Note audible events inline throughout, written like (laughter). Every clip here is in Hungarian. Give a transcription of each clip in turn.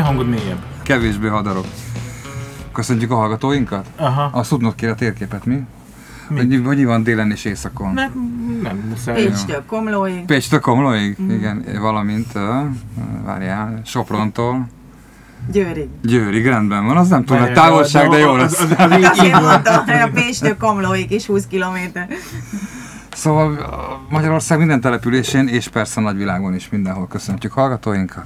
te hangod mélyebb. Kevésbé hadarok. Köszöntjük a hallgatóinkat? Aha. Azt tudnod kér a térképet, mi? Mi? Hogy, van délen és éjszakon? Nem, nem muszáj. Pécstől Komlóig. Pécstől Komlóig? Igen, valamint, uh, várjál, Soprontól. Győrig. Győrig, rendben van, az nem túl nagy távolság, de jó az- lesz. Az, az, az, Azt így én van. mondtam, hogy a Pécstől Komlóig is 20 kilométer. Szóval a Magyarország minden településén, és persze a nagyvilágon is mindenhol köszöntjük hallgatóinkat.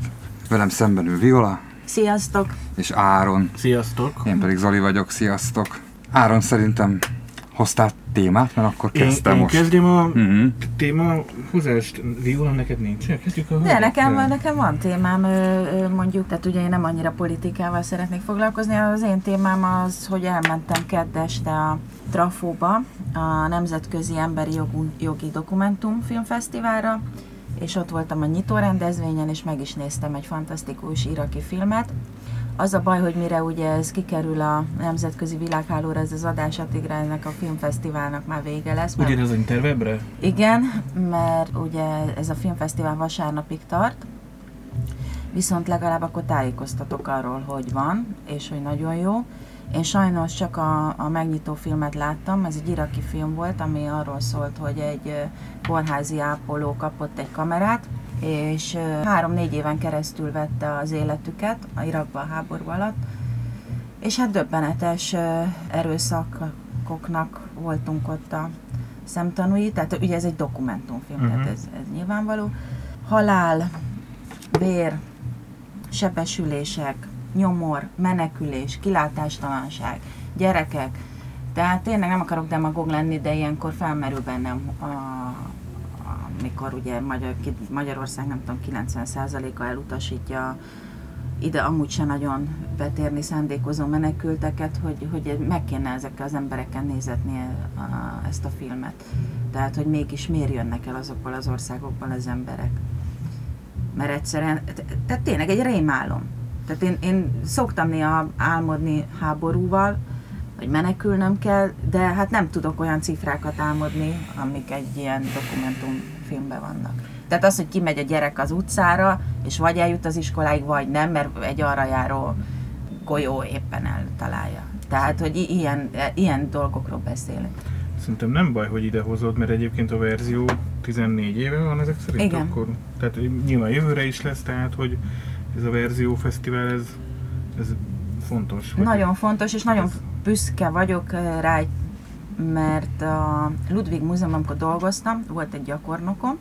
Velem szemben ül Viola, Sziasztok! és Áron. Sziasztok. Én pedig Zoli vagyok, sziasztok. Áron szerintem hoztál témát, mert akkor Én, kezdtem én most. kezdjem a Mhm. téma húzást. Viola, neked nincs? Kezdjük a De nekem, hölgyekkel. nekem van témám, mondjuk, tehát ugye én nem annyira politikával szeretnék foglalkozni, az én témám az, hogy elmentem kedd este a Trafóba, a Nemzetközi Emberi Jogi Dokumentum Filmfesztiválra, és ott voltam a nyitó rendezvényen, és meg is néztem egy fantasztikus iraki filmet. Az a baj, hogy mire ugye ez kikerül a nemzetközi világhálóra, ez az adás, addigra ennek a filmfesztiválnak már vége lesz. mert- Ugye az interwebre? igen, mert ugye ez a filmfesztivál vasárnapig tart, viszont legalább akkor tájékoztatok arról, hogy van, és hogy nagyon jó. Én sajnos csak a, a megnyitó filmet láttam, ez egy iraki film volt, ami arról szólt, hogy egy kórházi ápoló kapott egy kamerát, és három-négy éven keresztül vette az életüket a Irakban a háború alatt, és hát döbbenetes erőszakoknak voltunk ott a szemtanúi, tehát ugye ez egy dokumentumfilm, uh-huh. tehát ez, ez nyilvánvaló. Halál, vér, sebesülések, nyomor, menekülés, kilátástalanság, gyerekek. Tehát tényleg nem akarok demagóg lenni, de ilyenkor felmerül bennem a, amikor ugye Magyar, Magyarország nem tudom 90%-a elutasítja ide amúgy se nagyon betérni szándékozó menekülteket, hogy, hogy meg kéne ezekkel az emberekkel nézetni a, ezt a filmet. Tehát, hogy mégis miért jönnek el azokból az országokból az emberek. Mert egyszerűen, te- tehát tényleg egy rémálom. Tehát én, én szoktam néha álmodni háborúval, hogy menekülnöm kell, de hát nem tudok olyan cifrákat álmodni, amik egy ilyen dokumentumfilmben vannak. Tehát az, hogy kimegy a gyerek az utcára, és vagy eljut az iskoláig, vagy nem, mert egy arra járó golyó éppen eltalálja. Tehát, hogy ilyen, ilyen dolgokról beszélünk. Szerintem nem baj, hogy ide hozod, mert egyébként a verzió 14 éve van ezek szerint Igen. akkor. Tehát nyilván jövőre is lesz, tehát hogy ez a verzió fesztivál, ez, ez fontos. hogy- Nagyon fontos, és nagyon Ez- büszke vagyok eh, rá, mert a Ludwig Múzeum, amikor dolgoztam, volt egy gyakornokom,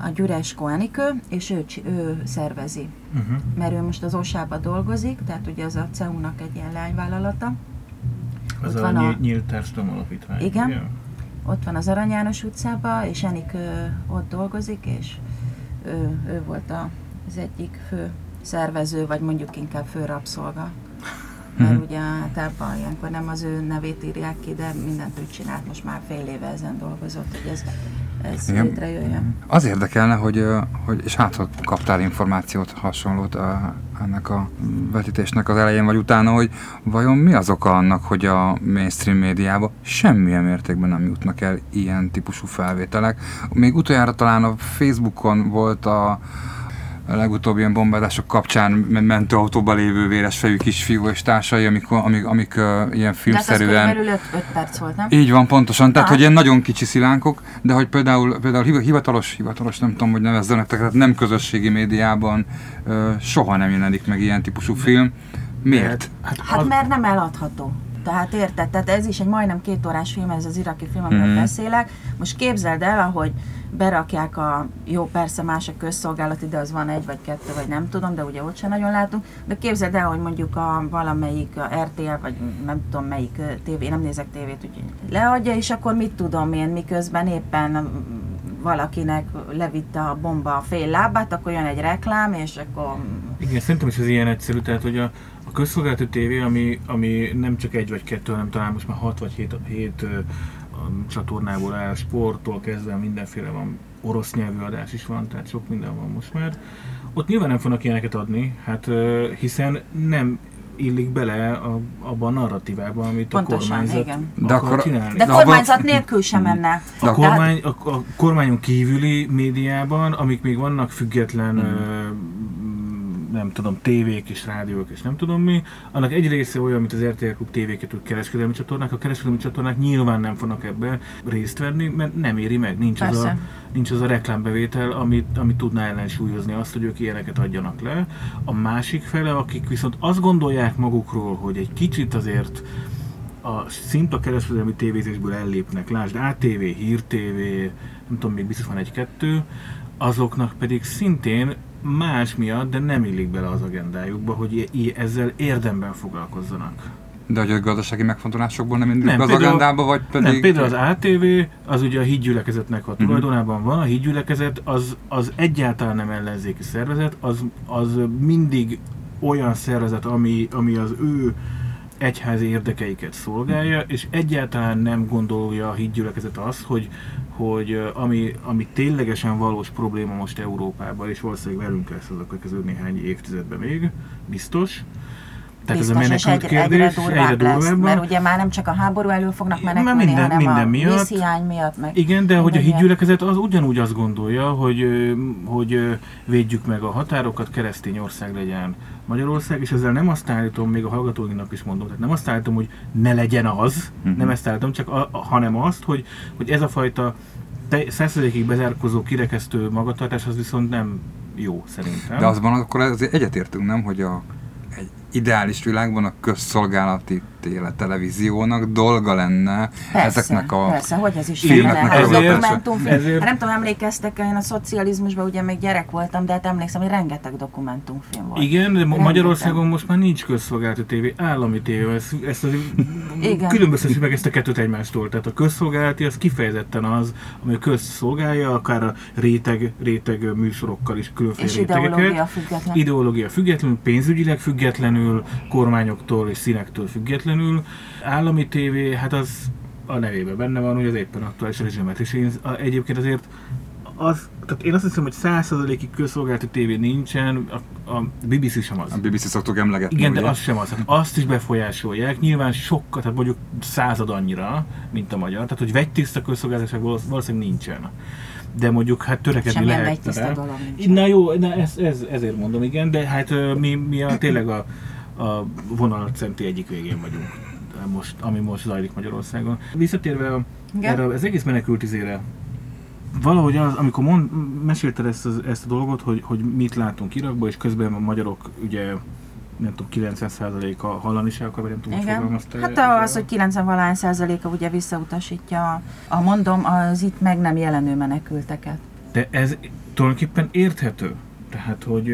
a Gyuresko Enikő, és ő, ő szervezi. Uh-huh. Mert ő most az OSA-ba dolgozik, tehát ugye az a CEU-nak egy ilyen lányvállalata. Az Ott a, van a- nyílt, társadalom alapítvány. Igen. ugye? Ott van az Arany János utcában, és Enikő ott dolgozik, és ő, ő volt a, az egyik fő szervező, vagy mondjuk inkább fő rabszolga. Mert Mhm. ugye általában ilyenkor nem az ő nevét írják ki, de mindent ő csinált, most már fél éve ezen dolgozott, hogy ez, ez Igen. létrejöjjön. Az érdekelne, hogy, hogy és hát hogy kaptál információt hasonlót a, ennek a vetítésnek az elején vagy utána, hogy vajon mi az oka annak, hogy a mainstream médiába semmilyen mértékben nem jutnak el ilyen típusú felvételek. Még utoljára talán a Facebookon volt a a legutóbbi ilyen bombázások kapcsán men- mentőautóban lévő véres fejű kisfiú és társai, amikor, amik, amik uh, ilyen De hát az filmszerűen... körülbelül 5 perc volt, nem? Így van, pontosan. Tehát, Na. hogy ilyen nagyon kicsi szilánkok, de hogy például, például hiva- hivatalos, hivatalos, nem tudom, hogy nevezzenek, tehát nem közösségi médiában ö, soha nem jelenik meg ilyen típusú film. Miért? Hát, Hát az, mert nem eladható. Tehát érted? Tehát ez is egy majdnem két órás film, ez az iraki film, amiről Mhm. beszélek. Most képzeld el, ahogy berakják a, jó persze más a közszolgálati, de az van egy vagy kettő, vagy nem tudom, de ugye ott sem nagyon látunk. De képzeld el, hogy mondjuk a valamelyik a RTL, vagy nem tudom melyik tévé, nem nézek tévét, úgyhogy leadja, és akkor mit tudom én, miközben éppen valakinek levitte a bomba a fél lábát, akkor jön egy reklám, és akkor igen, szerintem is ez ilyen egyszerű, tehát hogy a közszolgálati tévé, ami, ami nem csak egy vagy kettő, hanem talán most már hat vagy hét, hét ö, a csatornából áll, sporttól kezdve mindenféle van, orosz nyelvű adás is van, tehát sok minden van most már. Ott nyilván nem fognak ilyeneket adni, hát ö, hiszen nem illik bele a, abba a narratívába, amit Pontosan, a kormányzat igen. De akar akkor- csinálni. de kormányzat nélkül sem menne. A, De- kormány, a, a kormányon kívüli médiában, amik még vannak független mm. Nem tudom, tévék és rádiók és nem tudom mi, annak egy része olyan, mint az RTL Klub tévéket, hogy kereskedelmi csatornák, a kereskedelmi csatornák nyilván nem fognak ebbe részt venni, mert nem éri meg, nincs az a, nincs az a reklámbevétel, amit, amit tudná ellensúlyozni azt, hogy ők ilyeneket adjanak le. A másik fele, akik viszont azt gondolják magukról, hogy egy kicsit azért a szimpla kereskedelmi tévézésből ellépnek, lásd ATV, Hír TV, nem tudom, még biztos van egy-kettő, azoknak pedig szintén más miatt, de nem illik bele az agendájukba, hogy ezzel érdemben foglalkozzanak. De hogy a gazdasági megfontolásokból nem indul az például, agendába, vagy pedig... Nem, például az ATV, az ugye a hídgyülekezetnek a mhm. tulajdonában van, a hídgyülekezet az, az egyáltalán nem ellenzéki szervezet, az, az mindig olyan szervezet, ami, ami az ő egyházi érdekeiket szolgálja, és egyáltalán nem gondolja a hídgyülekezet azt, hogy, hogy ami, ami ténylegesen valós probléma most Európában, és valószínűleg velünk lesz az a következő néhány évtizedben még, biztos, tehát Biztos, ez a menekült és kérdés egyre durvább, egyre durvább lesz, mert ugye már nem csak a háború elől fognak menekülni, minden, hanem minden a miatt, vízhiány miatt. Meg igen, de hogy a hídgyülekezet az ugyanúgy azt gondolja, hogy, hogy védjük meg a határokat, keresztény ország legyen Magyarország, és ezzel nem azt állítom, még a hallgatóinknak is mondom, tehát nem azt állítom, hogy ne legyen az, uh-huh. nem ezt állítom, csak a, hanem azt, hogy, hogy ez a fajta százszerzékig bezárkozó, kirekesztő magatartás az viszont nem jó szerintem. De azban akkor azért egyetértünk, nem, hogy a egy ideális világban a közszolgálati téle televíziónak dolga lenne persze, ezeknek a persze, hogy ez is filmeknek hát a dokumentumfilm. Ezért... Hát nem tudom, emlékeztek, én a szocializmusban ugye még gyerek voltam, de hát emlékszem, hogy rengeteg dokumentumfilm volt. Igen, de rengeteg. Magyarországon most már nincs közszolgálati tévé, állami tévé, ezt, ezt különböztessük meg ezt a kettőt egymástól. Tehát a közszolgálati az kifejezetten az, ami a közszolgálja, akár a réteg, réteg műsorokkal is különféle és ideológia független. Ideológia független, pénzügyileg függetlenül, kormányoktól és színektől függetlenül függetlenül. Állami tévé, hát az a nevében benne van, hogy az éppen aktuális rezsimet, és én egyébként azért az, tehát én azt hiszem, hogy százszerzalékig közszolgálati tévé nincsen, a, a BBC sem az. A BBC szoktuk emlegetni. Igen, ugye? de az sem az. Hát azt is befolyásolják, nyilván sokkal, tehát mondjuk század annyira, mint a magyar, tehát hogy vegytiszta közszolgáltatások valószínűleg nincsen. De mondjuk hát törekedni lehet. Na jó, na ez, ez, ezért mondom, igen, de hát mi, mi a, tényleg a a vonalcenti egyik végén vagyunk, most, ami most zajlik Magyarországon. Visszatérve a, erre az egész menekült izére, valahogy az, amikor mond, mesélted ezt, az, ezt a dolgot, hogy, hogy mit látunk Irakban, és közben a magyarok ugye nem tudom, 90%-a hallani se akar, vagy nem tudom, Igen. hogy Hát az, hogy 90 százaléka ugye visszautasítja a mondom, az itt meg nem jelenő menekülteket. De ez tulajdonképpen érthető. Tehát, hogy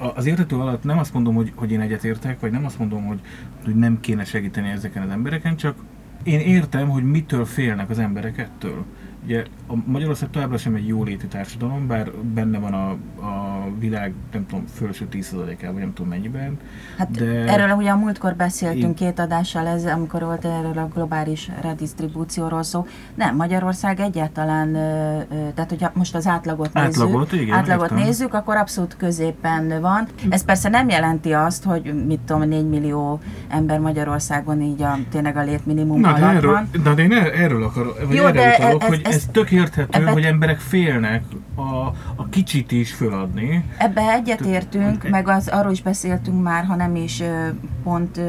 az értető alatt nem azt mondom, hogy, hogy én egyetértek, vagy nem azt mondom, hogy, hogy nem kéne segíteni ezeken az embereken, csak én értem, hogy mitől félnek az emberek ettől. Ugye a Magyarország továbbra sem egy jóléti társadalom, bár benne van a, a világ, nem tudom, fölső 10%-ában, vagy nem tudom mennyiben. Hát de... erről ugye a múltkor beszéltünk én... két adással, ez, amikor volt erről a globális redistribúcióról szó. Nem, Magyarország egyáltalán, tehát hogyha most az átlagot, átlagot nézzük, igen, átlagot nézzük, akkor abszolút középen van. Ez persze nem jelenti azt, hogy mit tudom, 4 millió ember Magyarországon így a, tényleg a létminimum alatt erről, van. Na, de én erről akarok, vagy Jó, erre de utalok, ez, hogy ez, ez tök érthető, ebbe, hogy emberek félnek a, a kicsit is föladni. Ebbe egyetértünk, meg az, arról is beszéltünk már, ha nem is pont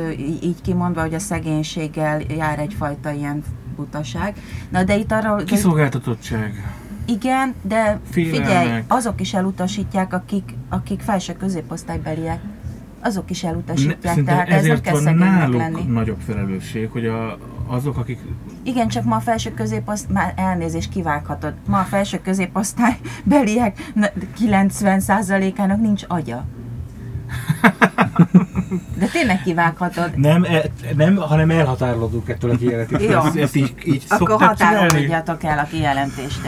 így kimondva, hogy a szegénységgel jár egyfajta ilyen butaság. Na de itt arról... Kiszolgáltatottság. Igen, de Félelmek. figyelj, azok is elutasítják, akik, akik felső középosztálybeliek azok is elutasítják, ne, tehát ez nem kell van náluk lenni. nagyobb felelősség, hogy a, azok, akik... Igen, csak ma a felső középosztály, már elnézést kivághatod, ma a felső középosztály beliek 90%-ának nincs agya. De tényleg kivághatod. Nem, e, nem hanem elhatárolódunk ettől a kijelentést. Ezt, ezt így, így Akkor határolódjatok el a kijelentést.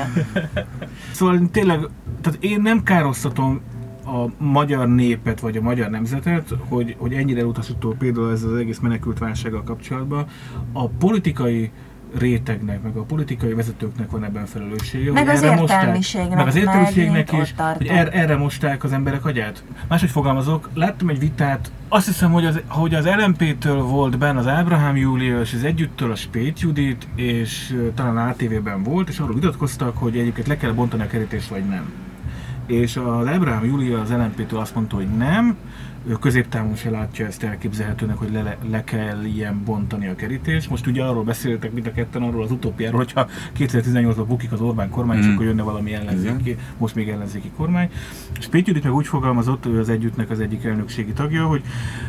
szóval tényleg, tehát én nem károsztatom a magyar népet, vagy a magyar nemzetet, hogy, hogy ennyire utasító például ez az egész menekült válsággal kapcsolatban. A politikai rétegnek, meg a politikai vezetőknek van ebben felelőssége. Meg az erre értelmiségnek. Meg az értelmiségnek is, hogy er, erre mosták az emberek agyát. Máshogy fogalmazok, láttam egy vitát, azt hiszem, hogy az, hogy az LMP-től volt benne az Ábrahám és az együttől a Spét Judit, és talán ATV-ben volt, és arról vitatkoztak, hogy egyébként le kell bontani a kerítést, vagy nem és az Ábrahám Júlia az LNP-től azt mondta, hogy nem, ő középtávon se látja ezt elképzelhetőnek, hogy le, le kell ilyen bontani a kerítést. Most ugye arról beszéltek mind a ketten arról az utópiáról, hogyha 2018-ban bukik az Orbán kormány, mm. és akkor jönne valami ellenzéki, most még ellenzéki kormány. És Péter meg úgy fogalmazott, ő az együttnek az egyik elnökségi tagja, hogy,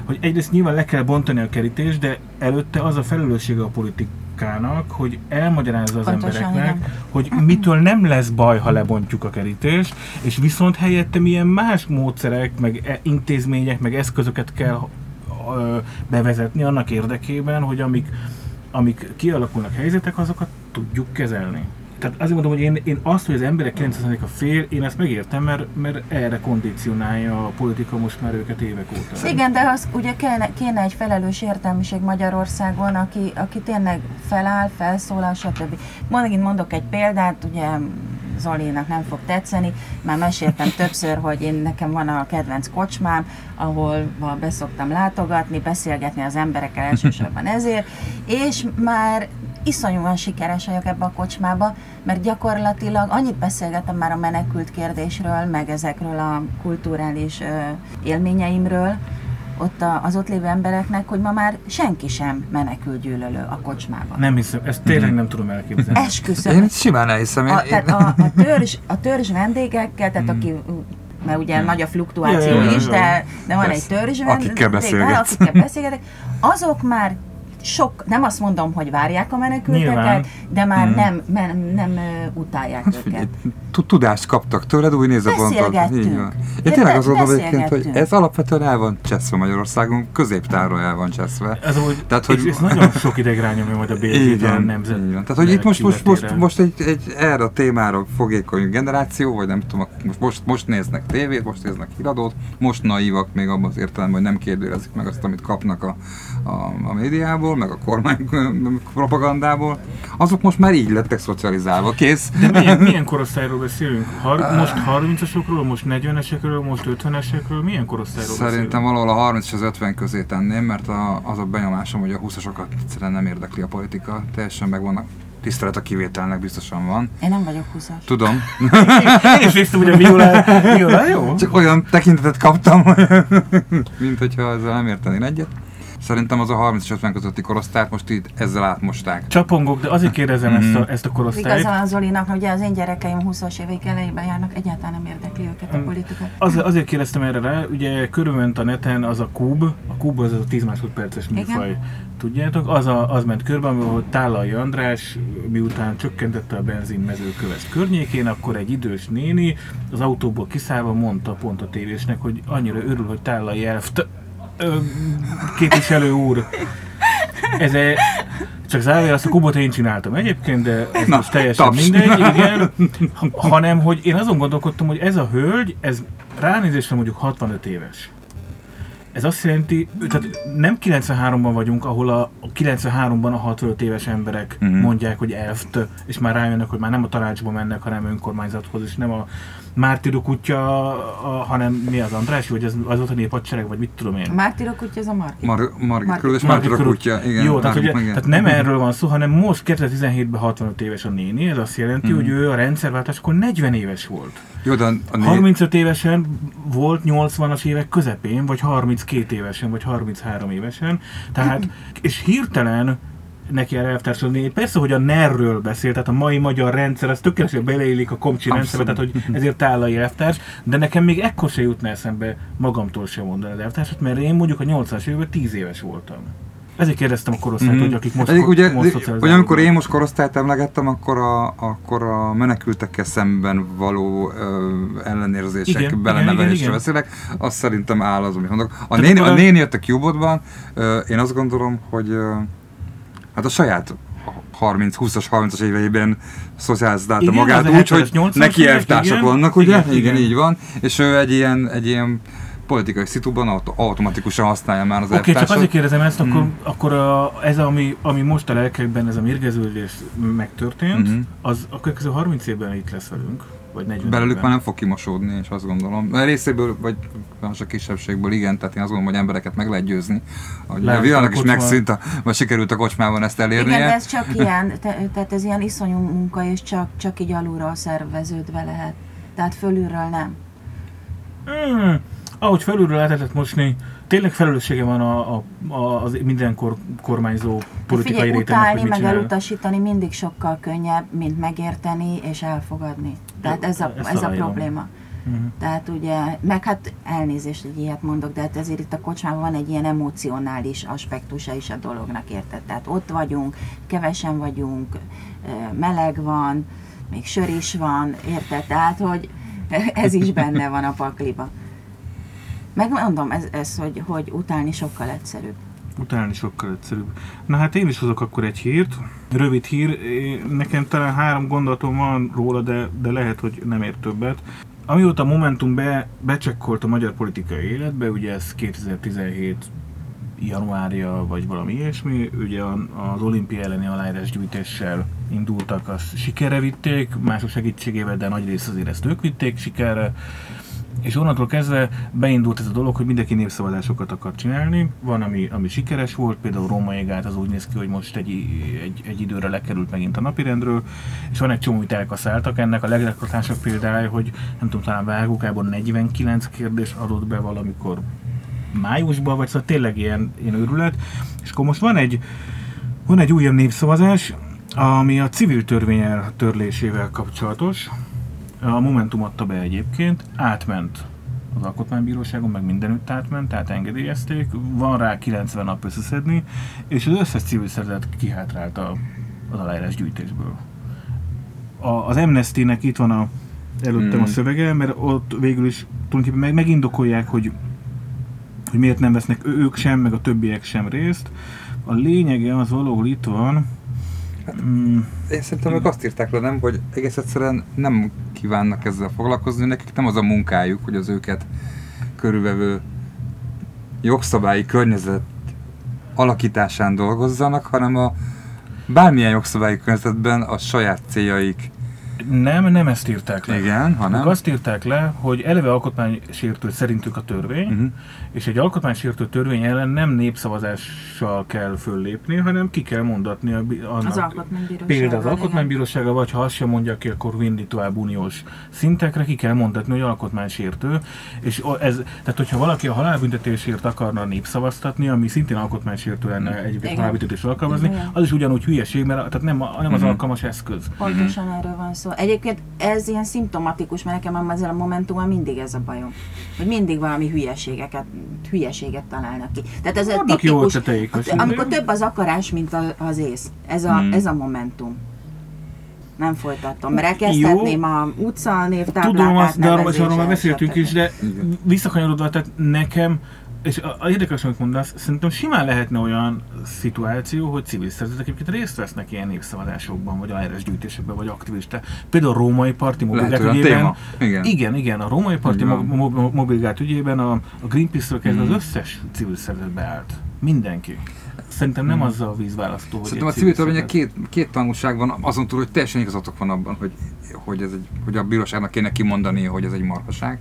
hogy egyrészt nyilván le kell bontani a kerítést, de előtte az a felelőssége a politik politikának, hogy elmagyarázza az Pontosan, embereknek, igen. hogy mitől nem lesz baj, ha lebontjuk a kerítést, és viszont helyette milyen más módszerek, meg e- intézmények, meg eszközöket kell ö, bevezetni annak érdekében, hogy amik, amik kialakulnak helyzetek, azokat tudjuk kezelni tehát azért mondom, hogy én, én azt, hogy az emberek 90%-a fél, én ezt megértem, mert, mert erre kondicionálja a politika most már őket évek óta. Igen, de az ugye kéne, kéne egy felelős értelmiség Magyarországon, aki, aki tényleg feláll, felszólal, stb. Mondjuk mondok egy példát, ugye Zolinak nem fog tetszeni. Már meséltem (laughs) többször, hogy én nekem van a kedvenc kocsmám, ahol beszoktam látogatni, beszélgetni az emberekkel elsősorban ezért, és már iszonyúan sikeres vagyok ebbe a kocsmába, mert gyakorlatilag annyit beszélgetem már a menekült kérdésről, meg ezekről a kulturális ö, élményeimről, ott a, az ott lévő embereknek, hogy ma már senki sem menekül gyűlölő a kocsmában. Nem hiszem, ezt tényleg nem tudom elképzelni. Esküszöm. Én simán elhiszem. A, tehát a, a, törzs, a törzs vendégekkel, tehát hmm. aki mert ugye hmm. nagy a fluktuáció ja, is, de, de van egy törzs vendég, akikkel beszélgetsz. akikkel beszélgetek, azok már sok, nem azt mondom, hogy várják a menekülteket, Nyilván. de már hmm. nem, nem, nem uh, utálják hát, őket. Tudást kaptak tőled, új nézőpontot. Így van. Én tényleg azt gondolom egyébként, hogy ez alapvetően el van cseszve Magyarországon, középtáról el van cseszve. Ez, úgy, Tehát, hogy... ez nagyon sok ideig rányomja majd a (laughs) bélyegben nemzet. Így van. Tehát, hogy itt most, most, most, most egy, egy, erre a témára fogékony generáció, vagy nem tudom, most, most, most néznek tévét, most néznek híradót, most naívak még abban az értelemben, hogy nem kérdőrezik meg azt, amit kapnak a, a, a médiából, meg a kormány (laughs) propagandából, azok most már így lettek szocializálva, kész. De milyen, (laughs) milyen korosztályról beszélünk? Har- most 30-asokról, most 40-esekről, most 50-esekről, milyen korosztályról Szerintem beszélünk? valahol a 30 és az 50 közé tenném, mert a, az a benyomásom, hogy a 20-asokat egyszerűen nem érdekli a politika, teljesen meg vannak tisztelet a kivételnek biztosan van. Én nem vagyok 20-as. Tudom. (laughs) Én is hiszem, hogy a viola, viola jó. Csak olyan tekintetet kaptam, mint hogyha ezzel nem értenél egyet. Szerintem az a 30 és 50 közötti korosztályt most így ezzel átmosták. Csapongok, de azért kérdezem mm. ezt, a, ezt a korosztályt. Igazán az Zolinak, hogy az én gyerekeim 20-as évek elejében járnak, egyáltalán nem érdekli őket a mm. politika. Az, azért kérdeztem erre rá, ugye körülment a neten az a kub, a kub az a 10 másodperces műfaj. Igen. Tudjátok, az, a, az ment körbe, ahol Tálai András, miután csökkentette a benzinmezőkövet környékén, akkor egy idős néni az autóból kiszállva mondta pont a tévésnek, hogy annyira örül, hogy Tálai elft képviselő úr. Ez egy, csak zárójel, azt a kubot én csináltam egyébként, de ez Na, most teljesen taps. mindegy, (laughs) igen. Hanem, hogy én azon gondolkodtam, hogy ez a hölgy, ez ránézésre mondjuk 65 éves. Ez azt jelenti, tehát nem 93-ban vagyunk, ahol a 93-ban a 65 éves emberek uh-huh. mondják, hogy elft, és már rájönnek, hogy már nem a tanácsba mennek, hanem önkormányzathoz, és nem a Mártirok kutya, a, hanem mi az András, vagy az, az ott a néphadsereg, vagy mit tudom én? Mártirok kutya, az a Margit. Mar- Margit Körül és Mártirok kutya, igen. Jó, tehát, ugye, tehát nem erről van szó, hanem most 2017-ben 65 éves a néni, ez azt jelenti, mm. hogy ő a rendszerváltáskor 40 éves volt. Jó, de a né... 35 évesen volt 80-as évek közepén, vagy 32 évesen, vagy 33 évesen, tehát, és hirtelen neki erre elvtársadni. Persze, hogy a NER-ről beszél, tehát a mai magyar rendszer, az tökéletesen beleillik a komcsi rendszerbe, tehát hogy ezért áll a elvtárs, de nekem még ekkor se jutna eszembe magamtól sem mondani az elvtársat, mert én mondjuk a 80-as években 10 éves voltam. Ezért kérdeztem a korosztályt, mm-hmm. hogy akik most, Eddig, ugye, most hogy amikor én most korosztályt emlegettem, akkor a, akkor a menekültekkel szemben való ö, ellenérzések igen, belenevelésre beszélek, azt szerintem áll az, amit mondok. A, néni, a néni jött a Cubotban, én azt gondolom, hogy hát a saját 30-20-as, 30-as éveiben szocializálta magát úgy, hogy neki elvtársak vannak, ugye? Igen, igen, így van. És ő egy ilyen, egy ilyen politikai szituban auto, automatikusan használja már az Oké, okay, csak azért kérdezem ezt, akkor, mm. akkor a, ez, ami, ami most a lelkekben, ez a mérgeződés megtörtént, mm-hmm. az a következő 30 évben itt lesz velünk vagy 40 Belőlük már nem fog kimosódni, és azt gondolom. A részéből, vagy a kisebbségből igen, tehát én azt gondolom, hogy embereket meg lehet győzni. Hogy a Villanak is megszűnt, a, vagy sikerült a kocsmában ezt elérnie. Igen, de ez csak (laughs) ilyen, te, tehát ez ilyen iszonyú munka, és csak, csak így alulról szerveződve lehet. Tehát fölülről nem. Hmm, ahogy felülről lehetett mosni, tényleg felelőssége van a, a, a, az minden kor, kormányzó politikai Figyelj, rétegnek, utálni, meg csinál. elutasítani mindig sokkal könnyebb, mint megérteni és elfogadni. Tehát ez a, Ezt ez a probléma. Mhm. Tehát ugye, meg hát elnézést, hogy ilyet mondok, de hát ezért itt a kocsmában van egy ilyen emocionális aspektusa is a dolognak, érted? Tehát ott vagyunk, kevesen vagyunk, meleg van, még sör is van, érted? Tehát, hogy (laughs) ez is benne van a pakliba. Megmondom, ez, ez hogy, hogy utálni sokkal egyszerűbb. Utálni sokkal egyszerűbb. Na hát én is hozok akkor egy hírt. Rövid hír. Nekem talán három gondolatom van róla, de, de lehet, hogy nem ér többet. Amióta Momentum be, becsekkolt a magyar politikai életbe, ugye ez 2017 januárja, vagy valami ilyesmi, ugye az olimpia elleni aláírásgyűjtéssel indultak, azt sikerre vitték, mások segítségével, de nagy rész azért ezt ők vitték sikerre. És onnantól kezdve beindult ez a dolog, hogy mindenki népszavazásokat akar csinálni. Van, ami, ami sikeres volt, például Róma égát, az úgy néz ki, hogy most egy, egy, egy időre lekerült megint a napirendről, és van egy csomó, amit elkaszáltak. Ennek a legreklatásabb példája, hogy nem tudom, talán Vágókában 49 kérdés adott be valamikor májusban, vagy szóval tényleg ilyen, ilyen őrület. És akkor most van egy, van egy újabb népszavazás, ami a civil törvény törlésével kapcsolatos. A Momentum adta be egyébként, átment az Alkotmánybíróságon, meg mindenütt átment, tehát engedélyezték, van rá 90 nap összeszedni, és az összes civil szervezet kihátrált a, az aláírás gyűjtésből. A, az Amnesty-nek itt van a, előttem Mm. a szövege, mert ott végül is tulajdonképpen meg, megindokolják, hogy, hogy miért nem vesznek ők sem, meg a többiek sem részt. A lényege az valahol itt van, mm, Én szerintem ők azt írták le, nem, hogy egész egyszerűen nem kívánnak ezzel foglalkozni, nekik nem az a munkájuk, hogy az őket körülvevő jogszabályi környezet alakításán dolgozzanak, hanem a bármilyen jogszabályi környezetben a saját céljaik. Nem, nem ezt írták le. Igen, Ők hanem... azt írták le, hogy eleve alkotmánysértő szerintük a törvény, Uh-huh. és egy alkotmánysértő törvény ellen nem népszavazással kell föllépni, hanem ki kell mondatni a, annak. Az alkotmánybíróság. Például az alkotmánybírósága, vagy ha azt sem mondja ki, akkor vinni tovább uniós szintekre, ki kell mondatni, hogy alkotmánysértő. És ez, tehát, hogyha valaki a halálbüntetésért akarna népszavaztatni, ami szintén alkotmánysértő lenne egyébként Igen. halálbüntetés alkalmazni, Igen. az is ugyanúgy hülyeség, mert tehát nem, nem az Mhm. alkalmas eszköz. Pontosan erről van szó. Egyébként ez ilyen szimptomatikus, mert nekem ezzel a momentummal mindig ez a bajom. Hogy mindig valami hülyeségeket, hülyeséget találnak ki. Tehát ez a Vannak jó tipikus, ötleteik, azt amikor mondom. több az akarás, mint a- az ész. Ez a, Hmm. ez a momentum. Nem folytatom, mert elkezdhetném a utca névtáblát Tudom azt, de és arról már beszéltünk is, de visszakanyarodva, tehát nekem, és a, a érdekes, amit mondasz, szerintem simán lehetne olyan szituáció, hogy civil szervezetek egyébként részt vesznek ilyen népszavazásokban, vagy gyűjtésekben, vagy aktivista. Például a római parti mobilgát ügyében. Igen. Igen, igen, a római parti mo- mo- mobilgát ügyében a, a Greenpeace-ről kezdve Mhm. az összes civil szervezet beállt. Mindenki. Szerintem nem Mhm. az a vízválasztó, hogy Szerintem a civil törvények két, két tanulság van, azon túl, hogy teljesen igazatok van abban, hogy, hogy, ez egy, hogy a bíróságnak kéne kimondani, hogy ez egy marhaság.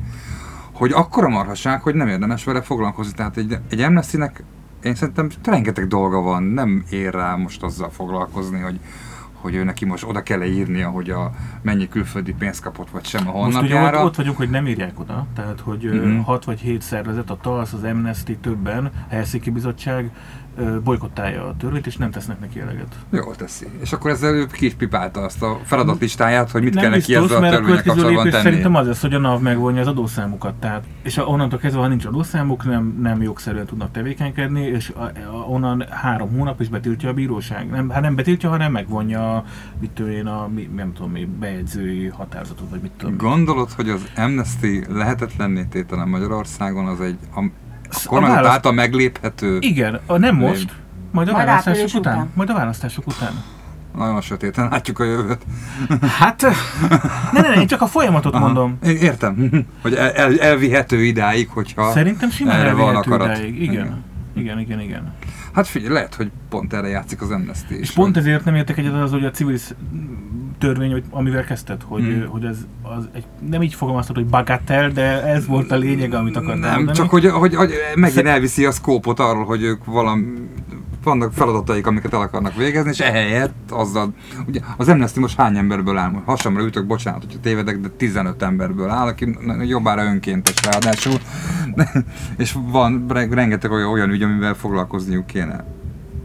Hogy akkora marhaság, hogy nem érdemes vele foglalkozni. Tehát egy, egy amnesty én szerintem rengeteg dolga van, nem ér rá most azzal foglalkozni, hogy hogy ő neki most oda kell írnia, hogy a mennyi külföldi pénzt kapott, vagy sem a Most ugye ott, honlapjára. ott vagyunk, hogy nem írják oda, tehát hogy Mhm. mm 6 vagy 7 szervezet, a TASZ, az Amnesty többen, a Helsinki Bizottság bolykottálja a törvényt, és nem tesznek neki eleget. Jól teszi. És akkor ezzel ő ki is pipálta azt a feladatlistáját, hogy mit kell neki biztos, ezzel a törvények kapcsolatban tenni. szerintem az lesz, hogy a NAV megvonja az adószámukat. Tehát, és onnantól kezdve, ha nincs adószámuk, nem, nem jogszerűen tudnak tevékenykedni, és a, a, onnan három hónap is betiltja a bíróság. Nem, hát nem betiltja, hanem megvonja mit tudom én, a, mi, nem tudom mi, bejegyzői határozatot, vagy mit tudom. Gondolod, hogy az Amnesty lehetetlenné tétele Magyarországon az egy a, kormányzat választ- által megléphető, Igen, a, nem most, majd a Majd választások után. után. Majd a választások után. nagyon sötéten látjuk a jövőt. Hát, ne, ne, ne, én csak a folyamatot Aha. mondom. Értem, (laughs) hogy el, el, elvihető idáig, hogyha... Szerintem simán erre van akarat. idáig. Igen. Igen, igen, igen. Hát figyelj, lehet, hogy pont erre játszik az Amnesty is. És pont ezért nem értek egyet az, hogy a civil törvény, amivel kezdted, hogy, Hmm. hogy ez az egy, nem így fogalmaztad, hogy bagatell, de ez volt a lényeg, amit akartam Nem, mondani. csak hogy, hogy, hogy megint elviszi a szkópot arról, hogy ők valami vannak feladataik, amiket el akarnak végezni, és ehelyett azzal, ugye az Amnesty most hány emberből áll? Hasamra ütök, bocsánat, hogyha tévedek, de 15 emberből áll, aki jobbára önkéntes ráadásul, (laughs) és van rengeteg olyan, olyan ügy, amivel foglalkozniuk kéne.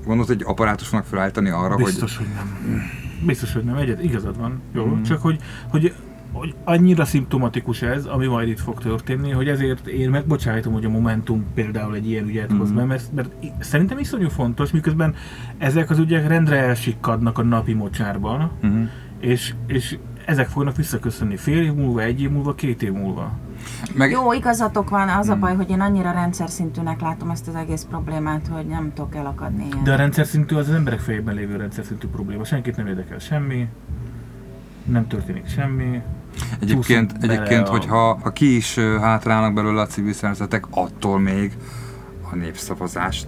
Gondolod, hogy apparátusnak felállítani arra, Biztos, hogy... hogy nem. Biztos, hogy nem. Egyet, igazad van. Jó, mm. csak hogy, hogy hogy annyira szimptomatikus ez, ami majd itt fog történni, hogy ezért én megbocsájtom, hogy a Momentum például egy ilyen ügyet hoz be, mhm. mert, mert szerintem iszonyú fontos, miközben ezek az ügyek rendre elsikkadnak a napi mocsárban, uh-huh. és, és ezek fognak visszaköszönni fél év múlva, egy év múlva, két év múlva. Meg... Jó, igazatok van, az a hmm. baj, hogy én annyira rendszer szintűnek látom ezt az egész problémát, hogy nem tudok elakadni ilyen. De a rendszer szintű az az emberek fejében lévő rendszer szintű probléma. Senkit nem érdekel semmi, nem történik semmi. Egyébként, egyébként a... hogyha ha ki is hátrálnak belőle a civil szervezetek, attól még a népszavazást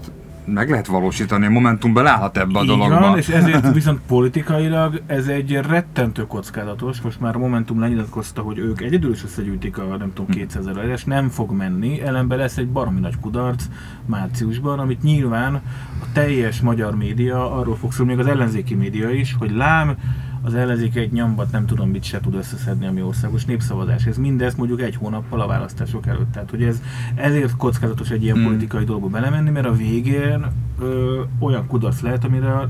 meg lehet valósítani, a Momentum belállhat ebbe a Így dologba. Van, és ezért viszont politikailag ez egy rettentő kockázatos. Most már a Momentum lenyilatkozta, hogy ők egyedül is összegyűjtik a nem tudom 200 hm. ezer és nem fog menni, ellenben lesz egy baromi nagy kudarc márciusban, amit nyilván a teljes magyar média arról fog szólni, még az ellenzéki média is, hogy lám, az ellenzék egy nyombat nem tudom mit se tud összeszedni, ami országos népszavazás. Ez mindez mondjuk egy hónappal a választások előtt. Tehát, hogy ez ezért kockázatos egy ilyen hmm. politikai dolgba belemenni, mert a végén ö, olyan kudarc lehet, amire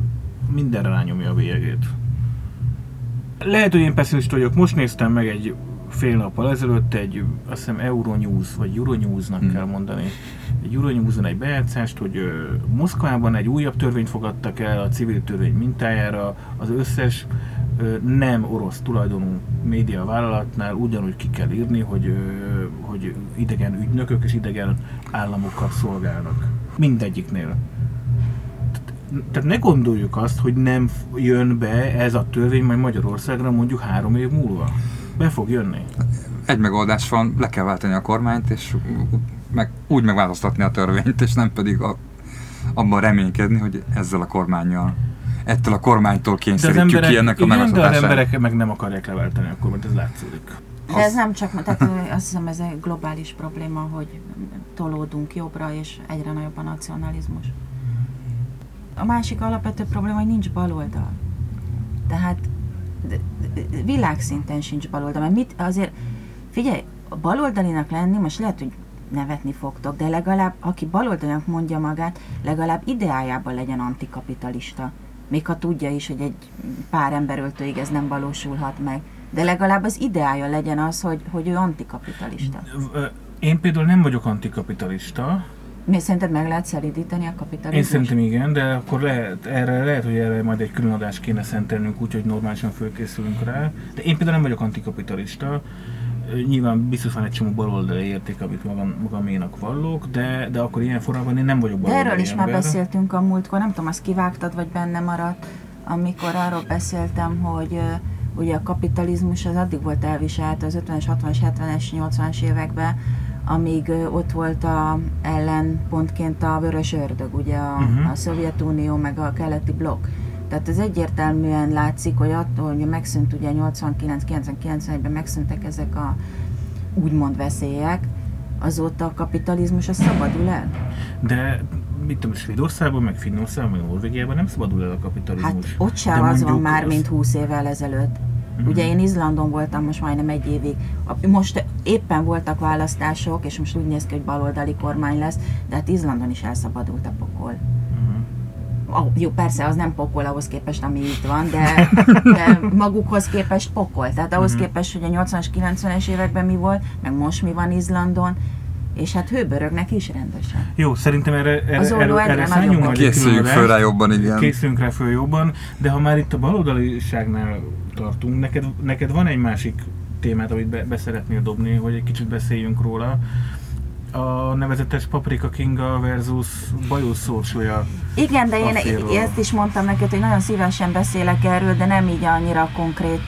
mindenre rányomja a végét. Lehet, hogy én pessimista vagyok. Most néztem meg egy fél nappal ezelőtt egy, azt hiszem Euronews, vagy Euronews-nak hmm. kell mondani, egy Euronews-on egy bejátszást, hogy ö, Moszkvában egy újabb törvényt fogadtak el a civil törvény mintájára, az összes nem orosz tulajdonú média vállalatnál ugyanúgy ki kell írni, hogy, hogy idegen ügynökök és idegen államokat szolgálnak. Mindegyiknél. Tehát ne gondoljuk azt, hogy nem jön be ez a törvény majd Magyarországra mondjuk három év múlva. Be fog jönni. Egy megoldás van, le kell váltani a kormányt, és meg, úgy megváltoztatni a törvényt, és nem pedig a, abban reménykedni, hogy ezzel a kormányjal ettől a kormánytól kényszerítjük emberek, ki ennek a igen, de az emberek meg nem akarják leváltani a kormányt, ez látszódik. De ez nem csak, tehát azt hiszem ez egy globális probléma, hogy tolódunk jobbra, és egyre nagyobb a nacionalizmus. A másik alapvető probléma, hogy nincs baloldal. Tehát világszinten sincs baloldal, mert mit azért, figyelj, baloldalinak lenni, most lehet, hogy nevetni fogtok, de legalább, aki baloldalinak mondja magát, legalább ideájában legyen antikapitalista még ha tudja is, hogy egy pár emberöltőig ez nem valósulhat meg. De legalább az ideája legyen az, hogy, hogy ő antikapitalista. Én például nem vagyok antikapitalista. Mi szerinted meg lehet szelidíteni a kapitalizmust? Én szerintem igen, de akkor lehet, erre, lehet, hogy erre majd egy külön adást kéne szentelnünk, úgyhogy normálisan fölkészülünk rá. De én például nem vagyok antikapitalista nyilván biztos van egy csomó baloldali érték, amit magam, magaménak vallok, de, de akkor ilyen formában én nem vagyok baloldali erről is ember. már beszéltünk a múltkor, nem tudom, azt kivágtad, vagy benne maradt, amikor arról beszéltem, hogy ugye a kapitalizmus az addig volt elviselt az 50-es, 60-as, 70-es, 80-as években, amíg ott volt a ellenpontként a vörös ördög, ugye a, uh-huh. a Szovjetunió meg a keleti blokk. Tehát ez egyértelműen látszik, hogy attól, hogy megszűnt ugye 89-90-91-ben megszűntek ezek a úgymond veszélyek, azóta a kapitalizmus a szabadul el. De mit tudom, Svédországban, meg Finnországban, meg Norvégiában nem szabadul el a kapitalizmus. Hát ott sem az van már, az... mint 20 évvel ezelőtt. Mm-hmm. Ugye én Izlandon voltam most majdnem egy évig. Most éppen voltak választások, és most úgy néz ki, hogy baloldali kormány lesz, de hát Izlandon is elszabadult a pokol oh, jó, persze, az nem pokol ahhoz képest, ami itt van, de, (laughs) de magukhoz képest pokol. Tehát ahhoz mm-hmm. képest, hogy a 80-as, 90-es években mi volt, meg most mi van Izlandon, és hát hőbörögnek is rendesen. Jó, szerintem erre, erre, az erre, erre szálljunk majd Készüljünk föl rá jobban, igen. Készüljünk rá föl jobban, de ha már itt a baloldaliságnál tartunk, neked, neked van egy másik témát, amit be, be szeretnél dobni, hogy egy kicsit beszéljünk róla a nevezetes Paprika Kinga versus Bajós Szórsója Igen, de én ezt is mondtam neked, hogy nagyon szívesen beszélek erről, de nem így annyira konkrét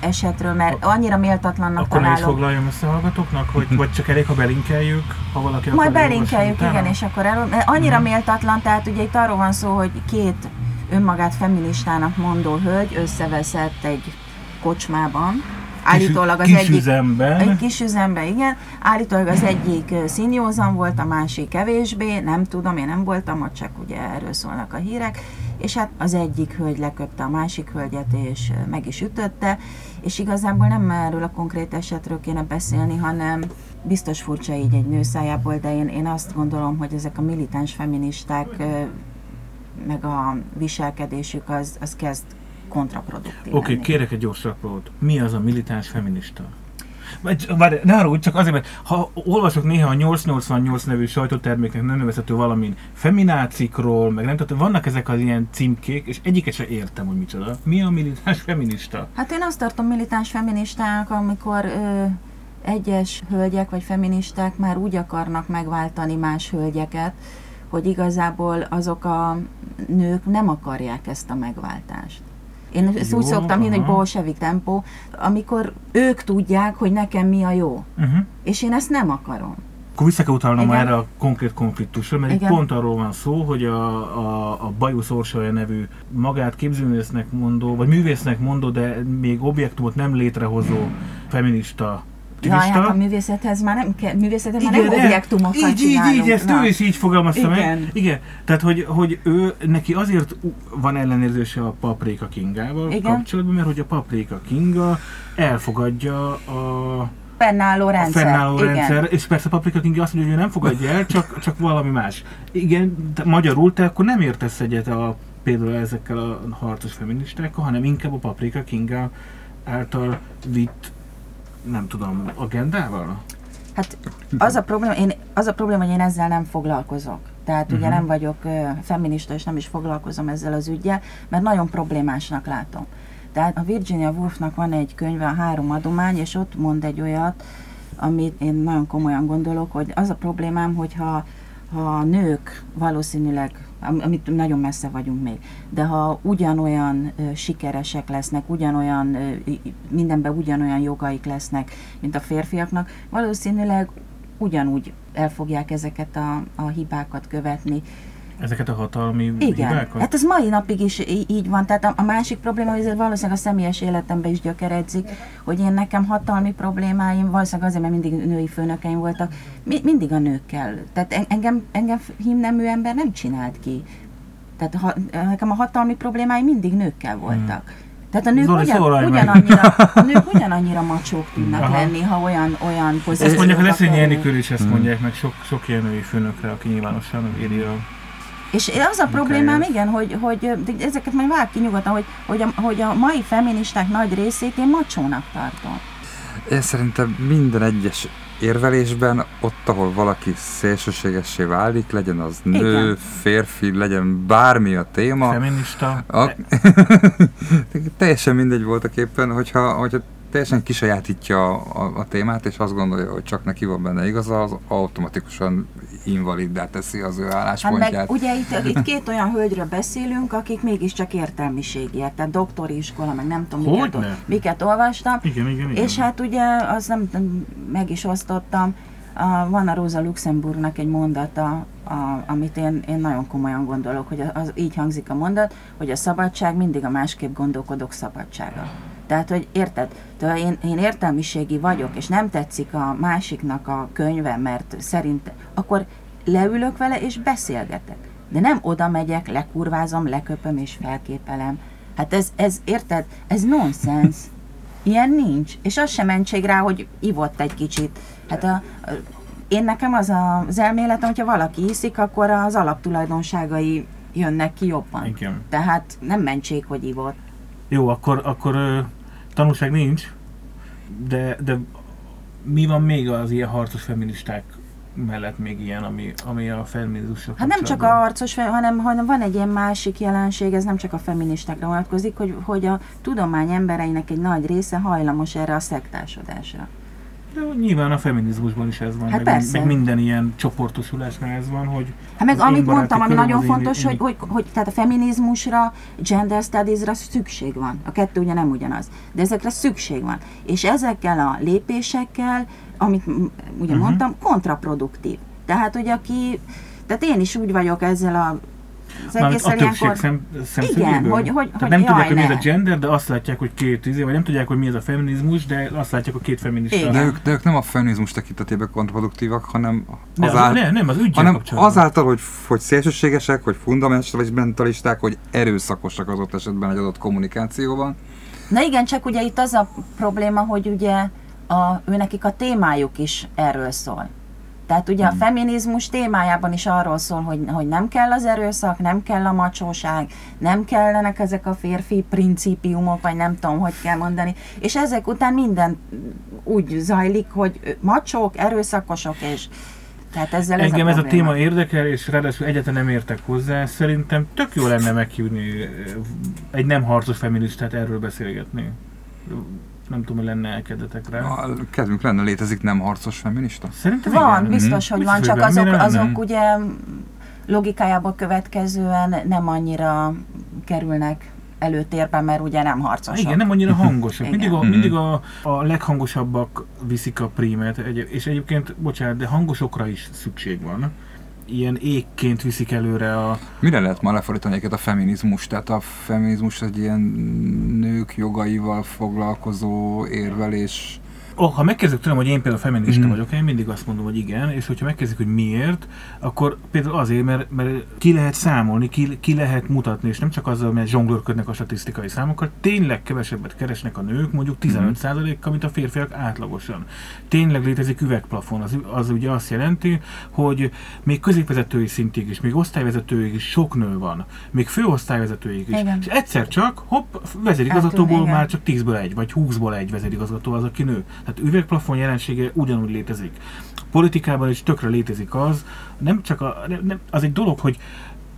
esetről, mert annyira méltatlannak Akkor találom. Akkor foglaljam össze hallgatóknak, vagy, vagy csak elég, ha belinkeljük, ha valaki Majd belinkeljük, igen, és akkor el, annyira hmm. méltatlan, tehát ugye itt arról van szó, hogy két önmagát feministának mondó hölgy összeveszett egy kocsmában, állítólag az kis egyik... üzemben. Egy kis üzemben, igen. Állítólag az egyik színjózan volt, a másik kevésbé, nem tudom, én nem voltam ott, csak ugye erről szólnak a hírek. És hát az egyik hölgy leköpte a másik hölgyet, és meg is ütötte, és igazából nem erről a konkrét esetről kéne beszélni, hanem biztos furcsa így egy nő szájából, de én, én azt gondolom, hogy ezek a militáns feministák meg a viselkedésük az, az kezd kontraproduktív Oké, okay, kérek egy gyors rapport. Mi az a militáns feminista? Várj, ne haragudj, csak azért, mert ha olvasok néha a 888 nevű sajtóterméknek nem nevezhető valamin feminácikról, meg nem tudom, vannak ezek az ilyen címkék, és egyiket se értem, hogy micsoda. Mi a militáns feminista? Hát én azt tartom militáns feministának, amikor ö, egyes hölgyek vagy feministák már úgy akarnak megváltani más hölgyeket, hogy igazából azok a nők nem akarják ezt a megváltást. Én ezt Jó, úgy szoktam hinni, hogy bolsevik tempó, amikor ők tudják, hogy nekem mi a jó. Uh-huh. És én ezt nem akarom. Akkor vissza kell utalnom Igen. erre a konkrét konfliktusra, mert itt Igen. pont arról van szó, hogy a, a, a Bajusz Orsolya nevű magát képzőművésznek mondó, vagy művésznek mondó, de még objektumot nem létrehozó feminista Jaj, hát aktivista. a művészethez már nem, kell, művészethez már nem objektumokat így, így, így, ezt Na. ő is így fogalmazta Igen. meg. Igen. Tehát, hogy, hogy ő, neki azért van ellenérzése a Paprika Kingával Igen. kapcsolatban, mert hogy a Paprika Kinga elfogadja a Fennálló rendszer. a fennálló igen. rendszer, és persze Paprika King azt mondja, hogy ő nem fogadja el, csak, csak valami más. Igen, te, magyarul te akkor nem értesz egyet a, például ezekkel a harcos feministákkal, hanem inkább a Paprika King által vitt, nem tudom, agendával? Hát az a probléma, én, az a probléma, hogy én ezzel nem foglalkozok. Tehát uh-huh. ugye Mhm. nem vagyok ö, feminista, és nem is foglalkozom ezzel az ügyel, mert nagyon problémásnak látom. Tehát a Virginia Woolfnak van egy könyve, a három adomány, és ott mond egy olyat, amit én nagyon komolyan gondolok, hogy az a problémám, hogyha ha a nők valószínűleg, am- amit nagyon messze vagyunk még, de ha ugyanolyan ö, sikeresek lesznek, ugyanolyan, ö, mindenben ugyanolyan jogaik lesznek, mint a férfiaknak, valószínűleg ugyanúgy el fogják ezeket a, a hibákat követni. Ezeket a hatalmi Igen, hibákat? hát ez mai napig is így van. Tehát a, a másik probléma, hogy ez valószínűleg a személyes életemben is gyökeredzik, hogy én nekem hatalmi problémáim, valószínűleg azért, mert mindig női főnökeim voltak, mi, mindig a nőkkel. Tehát en- engem, engem himnemű ember nem csinált ki. Tehát ha, nekem a hatalmi problémáim mindig nőkkel voltak. Tehát a nők, Zoli, ugyan, ugyanannyira, (laughs) a nők ugyanannyira macsók tudnak Aha. lenni, ha olyan, olyan Ezt pozícióba mondják, Eszényi kerülnek. Enikől is ezt Hmm. mondják, meg sok, sok ilyen női főnökre, aki nyilvánosan éri a... És az a problémám, igen, hogy, hogy ezeket majd vág ki nyugodtan, hogy, hogy, a, hogy a mai feministák nagy részét én macsónak tartom. Én szerintem minden egyes érvelésben, ott, ahol valaki szélsőségessé válik, legyen az nő, Igen. férfi, legyen bármi a téma, Feminista. a, (laughs) teljesen mindegy voltak éppen, hogyha, hogyha teljesen kisajátítja a, a témát, és azt gondolja, hogy csak neki van benne igaza, az automatikusan invaliddá teszi az ő Hát álláspontját. meg ugye itt, (laughs) itt két olyan hölgyről beszélünk, akik mégiscsak értelmiségiek, tehát doktori iskola, meg nem tudom, miket, Hogyne? miket olvastam. Igen, igen, igen. És hát ugye, azt nem meg is osztottam, a, van a Rosa Luxemburgnak egy mondata, a, amit én, én nagyon komolyan gondolok, hogy az, így hangzik a mondat, hogy a szabadság mindig a másképp gondolkodók szabadsága. Tehát, hogy érted, tehát én, én értelmiségi vagyok, és nem tetszik a másiknak a könyve, mert szerint, akkor leülök vele és beszélgetek. De nem oda megyek, lekurvázom, leköpöm és felképelem. Hát ez, ez érted, ez nonsens. Ilyen nincs. És az sem mentség rá, hogy ivott egy kicsit. Hát a, a, én nekem az a, az elméletem, hogyha valaki iszik, akkor az alaptulajdonságai jönnek ki jobban. Igen. Tehát nem mentség, hogy ivott. Jó, akkor, akkor tanulság nincs, de, de mi van még az ilyen harcos feministák mellett még ilyen, ami, ami a feminizmusra Hát nem csak a harcos, hanem, hanem van egy ilyen másik jelenség, ez nem csak a feministákra vonatkozik, hogy, hogy a tudomány embereinek egy nagy része hajlamos erre a szektásodásra. De nyilván a feminizmusban is ez van, Hát meg, persze. meg minden ilyen csoportosulásnál ez van, hogy Hát meg amit mondtam, ami nagyon fontos, én- hogy, hogy, hogy tehát a feminizmusra, gender studiesra szükség van. A kettő ugye nem ugyanaz, de ezekre szükség van. És ezekkel a lépésekkel, amit ugye Mhm. mondtam, kontraproduktív. Tehát, hogy aki, tehát én is úgy vagyok ezzel a az Mármint a többség ilyenkor... szem, Igen, hogy, hogy, Tehát hogy nem jaj, tudják, hogy mi ez a gender, de azt látják, hogy két izé, vagy nem tudják, hogy mi ez a feminizmus, de azt látják, hogy két feminista. De ők, de ők nem a feminizmus tekintetében kontraproduktívak, hanem Ne, az, azáltal, ne, nem, az ügyel hanem azáltal, hogy, hogy szélsőségesek, hogy fundamentalisták, hogy erőszakosak az ott esetben egy adott kommunikációban. Na igen, csak ugye itt az a probléma, hogy ugye a, ő nekik a témájuk is erről szól. Tehát ugye a Hmm. feminizmus témájában is arról szól, hogy, hogy nem kell az erőszak, nem kell a macsóság, nem kellenek ezek a férfi principiumok, vagy nem tudom, hogy kell mondani. És ezek után minden úgy zajlik, hogy macsók, erőszakosok, és tehát ezzel Engem ez ez a a probléma. téma érdekel, és ráadásul egyetlen nem értek hozzá. Szerintem tök jó lenne meghívni ö, egy nem harcos feministát erről beszélgetni. Nem tudom, hogy lenne elkedetek rá. A kedvünk lenne, létezik nem harcos feminista? Szerintem Van, igen. biztos, hogy Biztos, van, hogy csak van. azok, azok ugye logikájából következően nem annyira kerülnek előtérbe, mert ugye nem harcosok. Igen, nem annyira hangosak. (laughs) Mindig, a, Mhm. mindig a, a leghangosabbak viszik a prímet, egy, és egyébként, bocsánat, de hangosokra is szükség van. Ilyen égként viszik előre a... Mire lehet ma lefordítani egyet a feminizmus? Tehát a feminizmus egy ilyen nők jogaival foglalkozó érvelés. Oh, ha megkezdjük tőlem, hogy én például feminista Mhm. vagyok, én mindig azt mondom, hogy igen, és hogyha megkezdjük, hogy miért, akkor például azért, mert, mert ki lehet számolni, ki, ki lehet mutatni, és nem csak azzal, mert zsonglőrködnek a statisztikai számokkal, tényleg kevesebbet keresnek a nők, mondjuk 15%-kal, mint a férfiak átlagosan. Tényleg létezik üvegplafon, az, az ugye azt jelenti, hogy még középvezetői szintig is, még osztályvezetőig is sok nő van, még főosztályvezetőig is. Igen. És egyszer csak, hopp, vezérigazgatóból igen. már csak 10-ből egy, vagy 20-ból egy vezérigazgató az, aki nő. Tehát üvegplafon jelensége ugyanúgy létezik. Politikában is tökre létezik az, nem csak a, nem, nem, az egy dolog, hogy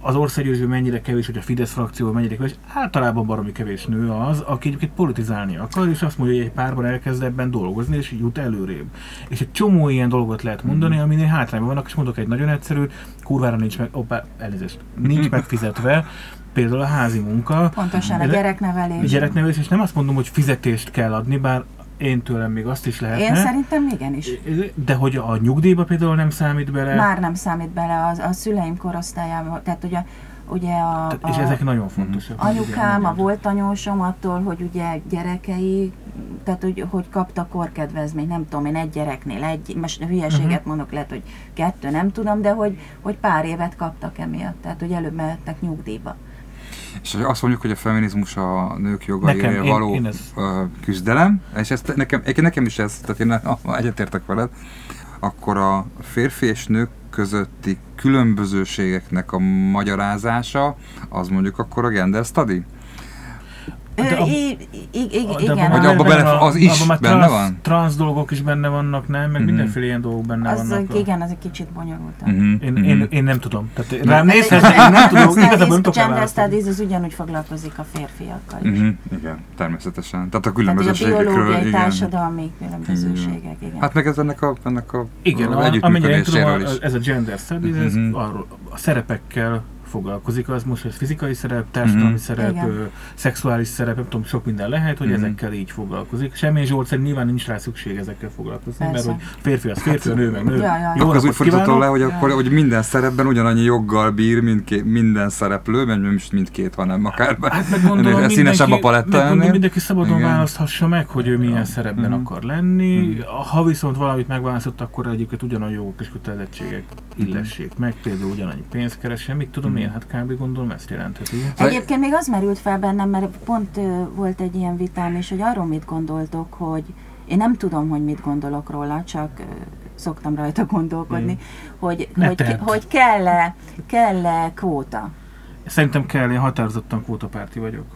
az országgyűlésben mennyire kevés, hogy a Fidesz frakcióban mennyire kevés, általában baromi kevés nő az, aki egyébként politizálni akar, és azt mondja, hogy egy párban elkezd ebben dolgozni, és jut előrébb. És egy csomó ilyen dolgot lehet mondani, Mhm. aminél hátrányban vannak, és mondok egy nagyon egyszerű, kurvára nincs meg, oppá, elnézést, nincs (laughs) megfizetve, például a házi munka, Pontosan a gyereknevelés. gyereknevelés, és nem azt mondom, hogy fizetést kell adni, bár én tőlem még azt is lehetne. Én szerintem igenis. De hogy a nyugdíjba például nem számít bele. Már nem számít bele az, a szüleim korosztályában, tehát ugye, ugye a, Tehát- és a ezek nagyon fontosak. anyukám, a volt anyósom attól, hogy ugye gyerekei, tehát hogy, hogy kapta korkedvezményt, nem tudom én, egy gyereknél egy, most hülyeséget Mhm. mondok, lehet, hogy kettő, nem tudom, de hogy, hogy pár évet kaptak emiatt, tehát hogy előbb mehettek nyugdíjba. És azt mondjuk, hogy a feminizmus a nők jogaiért én- való én ezt- ö, küzdelem, és ezt nekem, nekem is ez, tehát én egyetértek veled, akkor a férfi és nők közötti különbözőségeknek a magyarázása, az mondjuk akkor a gender study? Ő, De a- i, i, i, De igen, abban már abba benne bele- van- az is abban már benne transz, van? Transz dolgok is benne vannak, nem? Meg Mhm. mindenféle ilyen dolgok benne az, vannak. igen, az egy kicsit bonyolultabb. Uh-huh. Én, én, én, nem tudom. Tehát rám Hát nézhetsz, én nem tudom, igazából nem tudok Gender studies az ugyanúgy foglalkozik a férfiakkal is. Uh-huh. Igen, természetesen. Tehát a Tehát a különbözőségekről, biológiai, igen. társadalmi különbözőségek, igen. Hát meg ez ennek a, ennek a Igen, a a, amennyire én tudom, a, ez a gender studies, ez Mhm. arról, a szerepekkel foglalkozik, az most ez fizikai szerep, társadalmi Mhm. szerep, Igen. ö, szexuális szerep, nem tudom, sok minden lehet, hogy Mhm. ezekkel így foglalkozik. Semmi Zsolt szerint nyilván nincs rá szükség ezekkel foglalkozni, mert Persze. hogy férfi az férfi, a nő meg nő. Ja, ja, ja. Jó Akkor az úgy fordítható le, hogy, Ja. akkor, hogy minden szerepben ugyanannyi joggal bír mindkét, minden szereplő, mert nem is mindkét, hanem akár Hát meg gondolom, színesebb a mindenki, paletta meg gondolom, mindenki szabadon Igen. választhassa meg, hogy ő milyen szerepben Mhm. akar lenni. Mhm. Ha viszont valamit megválasztott, akkor egyébként ugyanolyan jogok és kötelezettségek illessék meg. Például ugyanannyi pénzt keressen, mit tudom Én, hát kb. gondolom ezt jelentheti. Egyébként még az merült fel bennem, mert pont ö, volt egy ilyen vitám is, hogy arról mit gondoltok, hogy én nem tudom, hogy mit gondolok róla, csak ö, szoktam rajta gondolkodni, hogy, Ne hogy, tedd. hogy kell-e, kell-e kvóta. Szerintem kell, én határozottan kvótapárti vagyok.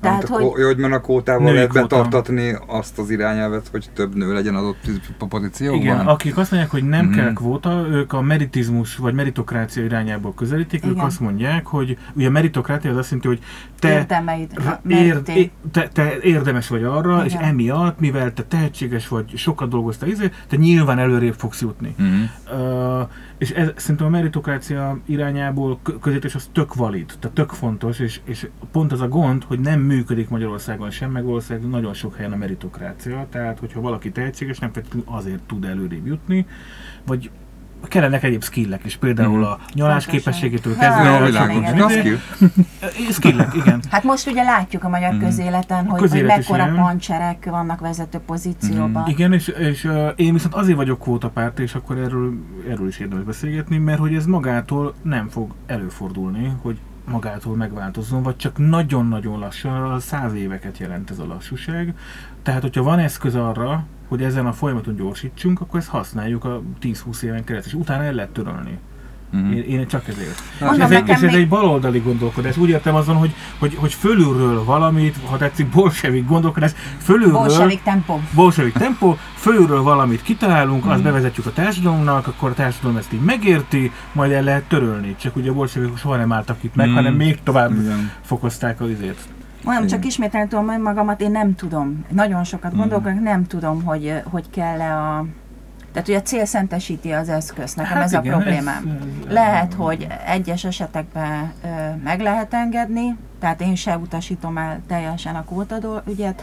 Tehát, Tehát, hogy- hogy, hogy mert a kótával lehet betartatni azt az irányelvet, hogy több nő legyen adott poz- pozícióban? Igen, akik azt mondják, hogy nem Mhm. kell kvóta, ők a meritizmus vagy meritokrácia irányából közelítik, ők Igen. azt mondják, hogy ugye a meritokrácia az azt jelenti, hogy te Érdemeid, Rá- a ér, merité. é- te, te érdemes vagy arra, Igen. és emiatt, mivel te tehetséges vagy, sokat dolgoztál, izé, te nyilván előrébb fogsz jutni. Uh-huh. Uh, és ez, szerintem a meritokrácia irányából kö- közétés az tök valid, tehát tök fontos, és, és pont az a gond, hogy nem működik Magyarországon sem, meg valószínűleg nagyon sok helyen a meritokrácia, tehát hogyha valaki tehetséges, nem feltétlenül azért tud előrébb jutni, vagy kellenek egyéb skillek is, például a nyalás Pontosan. képességétől Ja, kezdve. Igen, világos. skill. Skillek, igen. Hát most ugye látjuk a magyar közéleten, hogy, hogy mekkora pancserek vannak vezető pozícióban. Igen, és, és én viszont azért vagyok kvótapárt, és akkor erről, erről is érdemes beszélgetni, mert hogy ez magától nem fog előfordulni, hogy magától megváltozzon, vagy csak nagyon-nagyon lassan, a száz éveket jelent ez a lassúság. Tehát, hogyha van eszköz arra, hogy ezen a folyamaton gyorsítsunk, akkor ezt használjuk a 10-20 éven keresztül, és utána el lehet törölni. Mhm. Én, én csak ezért. Mondom, és ez, egy, és ez még- egy baloldali gondolkodás. Úgy értem azon, hogy, hogy, hogy fölülről valamit, ha tetszik, bolsevik gondolkodás, fölülről Bolsevik tempó. bolsevik (laughs) tempó, fölülről valamit kitalálunk, Hmm. azt bevezetjük a társadalomnak, akkor a társadalom ezt így megérti, majd el lehet törölni. Csak ugye a bolsevikok soha nem álltak itt meg, Hmm. hanem még tovább Igen. fokozták az izét. Mondom, csak ismételni tudom magamat, én nem tudom. Nagyon sokat Mhm. gondolkodok, nem tudom, hogy, hogy kell-e a... Tehát, hogy a cél szentesíti az eszközt. Nekem ez a Hát igen, problémám. ez- Lehet, hogy egyes esetekben ö, meg lehet engedni, tehát én se utasítom el teljesen a kvótadó ügyet,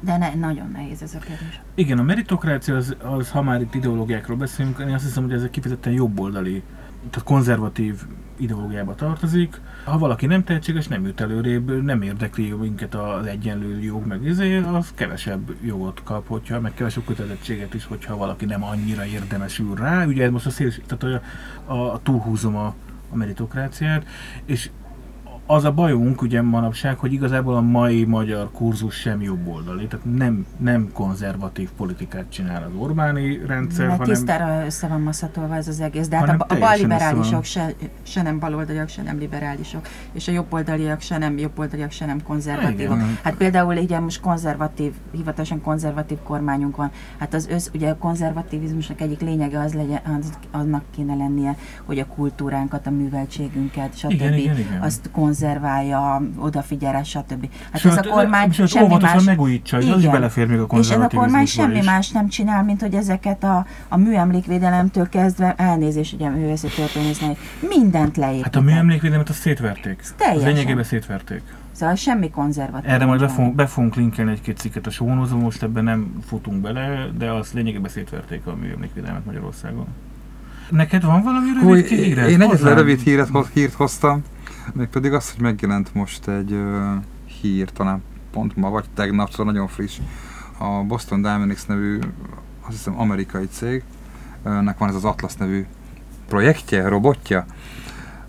de ne, nagyon nehéz ez a kérdés. Igen, a meritokrácia, az, az, ha már itt ideológiákról beszélünk, én azt hiszem, hogy ez egy kifejezetten jobboldali, tehát konzervatív ideológiába tartozik. Ha valaki nem tehetséges, nem jut előrébb, nem érdekli minket az egyenlő jog, meg izé, az kevesebb jogot kap, hogyha, meg kevesebb kötelezettséget is, hogyha valaki nem annyira érdemesül rá. Ugye most a szél, tehát a, a, a túlhúzom a, a meritokráciát, és az a bajunk ugye manapság, hogy igazából a mai magyar kurzus sem jobboldali, tehát nem, nem konzervatív politikát csinál az Orbáni rendszer, Mert hanem tisztára össze van masszatolva ez az egész, de hát a, a balliberálisok se, se nem baloldaliak, se nem liberálisok, és a jobboldaliak se nem jobboldaliak, se nem konzervatívok. Igen. Hát például ugye most konzervatív, hivatalosan konzervatív kormányunk van. Hát az össz, ugye a konzervativizmusnak egyik lényege az legyen, az, annak kéne lennie, hogy a kultúránkat, a műveltségünket, stb. Igen, igen, igen. azt konzerválja, odafigyel stb. Hát Sőt, ez a kormány sőt, semmi óvatosan más... megújítsa, az is Igen. belefér még a És ez a kormány semmi is. más nem csinál, mint hogy ezeket a, a műemlékvédelemtől kezdve, elnézés, ugye művészeti történésznek, mindent leépít. Hát a műemlékvédelmet azt szétverték. Az teljesen. lényegében szétverték. Szóval semmi konzervatív. Erre majd be fogunk, be fogunk linkelni egy-két cikket a sónozó, most ebben nem futunk bele, de az lényegében szétverték a műemlékvédelmet Magyarországon. Neked van valami rövid Hú, híred? én egyetlen rövid híret, hírt hoztam, mégpedig az, hogy megjelent most egy ö, hír, talán pont ma vagy tegnap, szóval nagyon friss. A Boston Dynamics nevű, azt hiszem amerikai cég, ö, nek van ez az Atlas nevű projektje, robotja,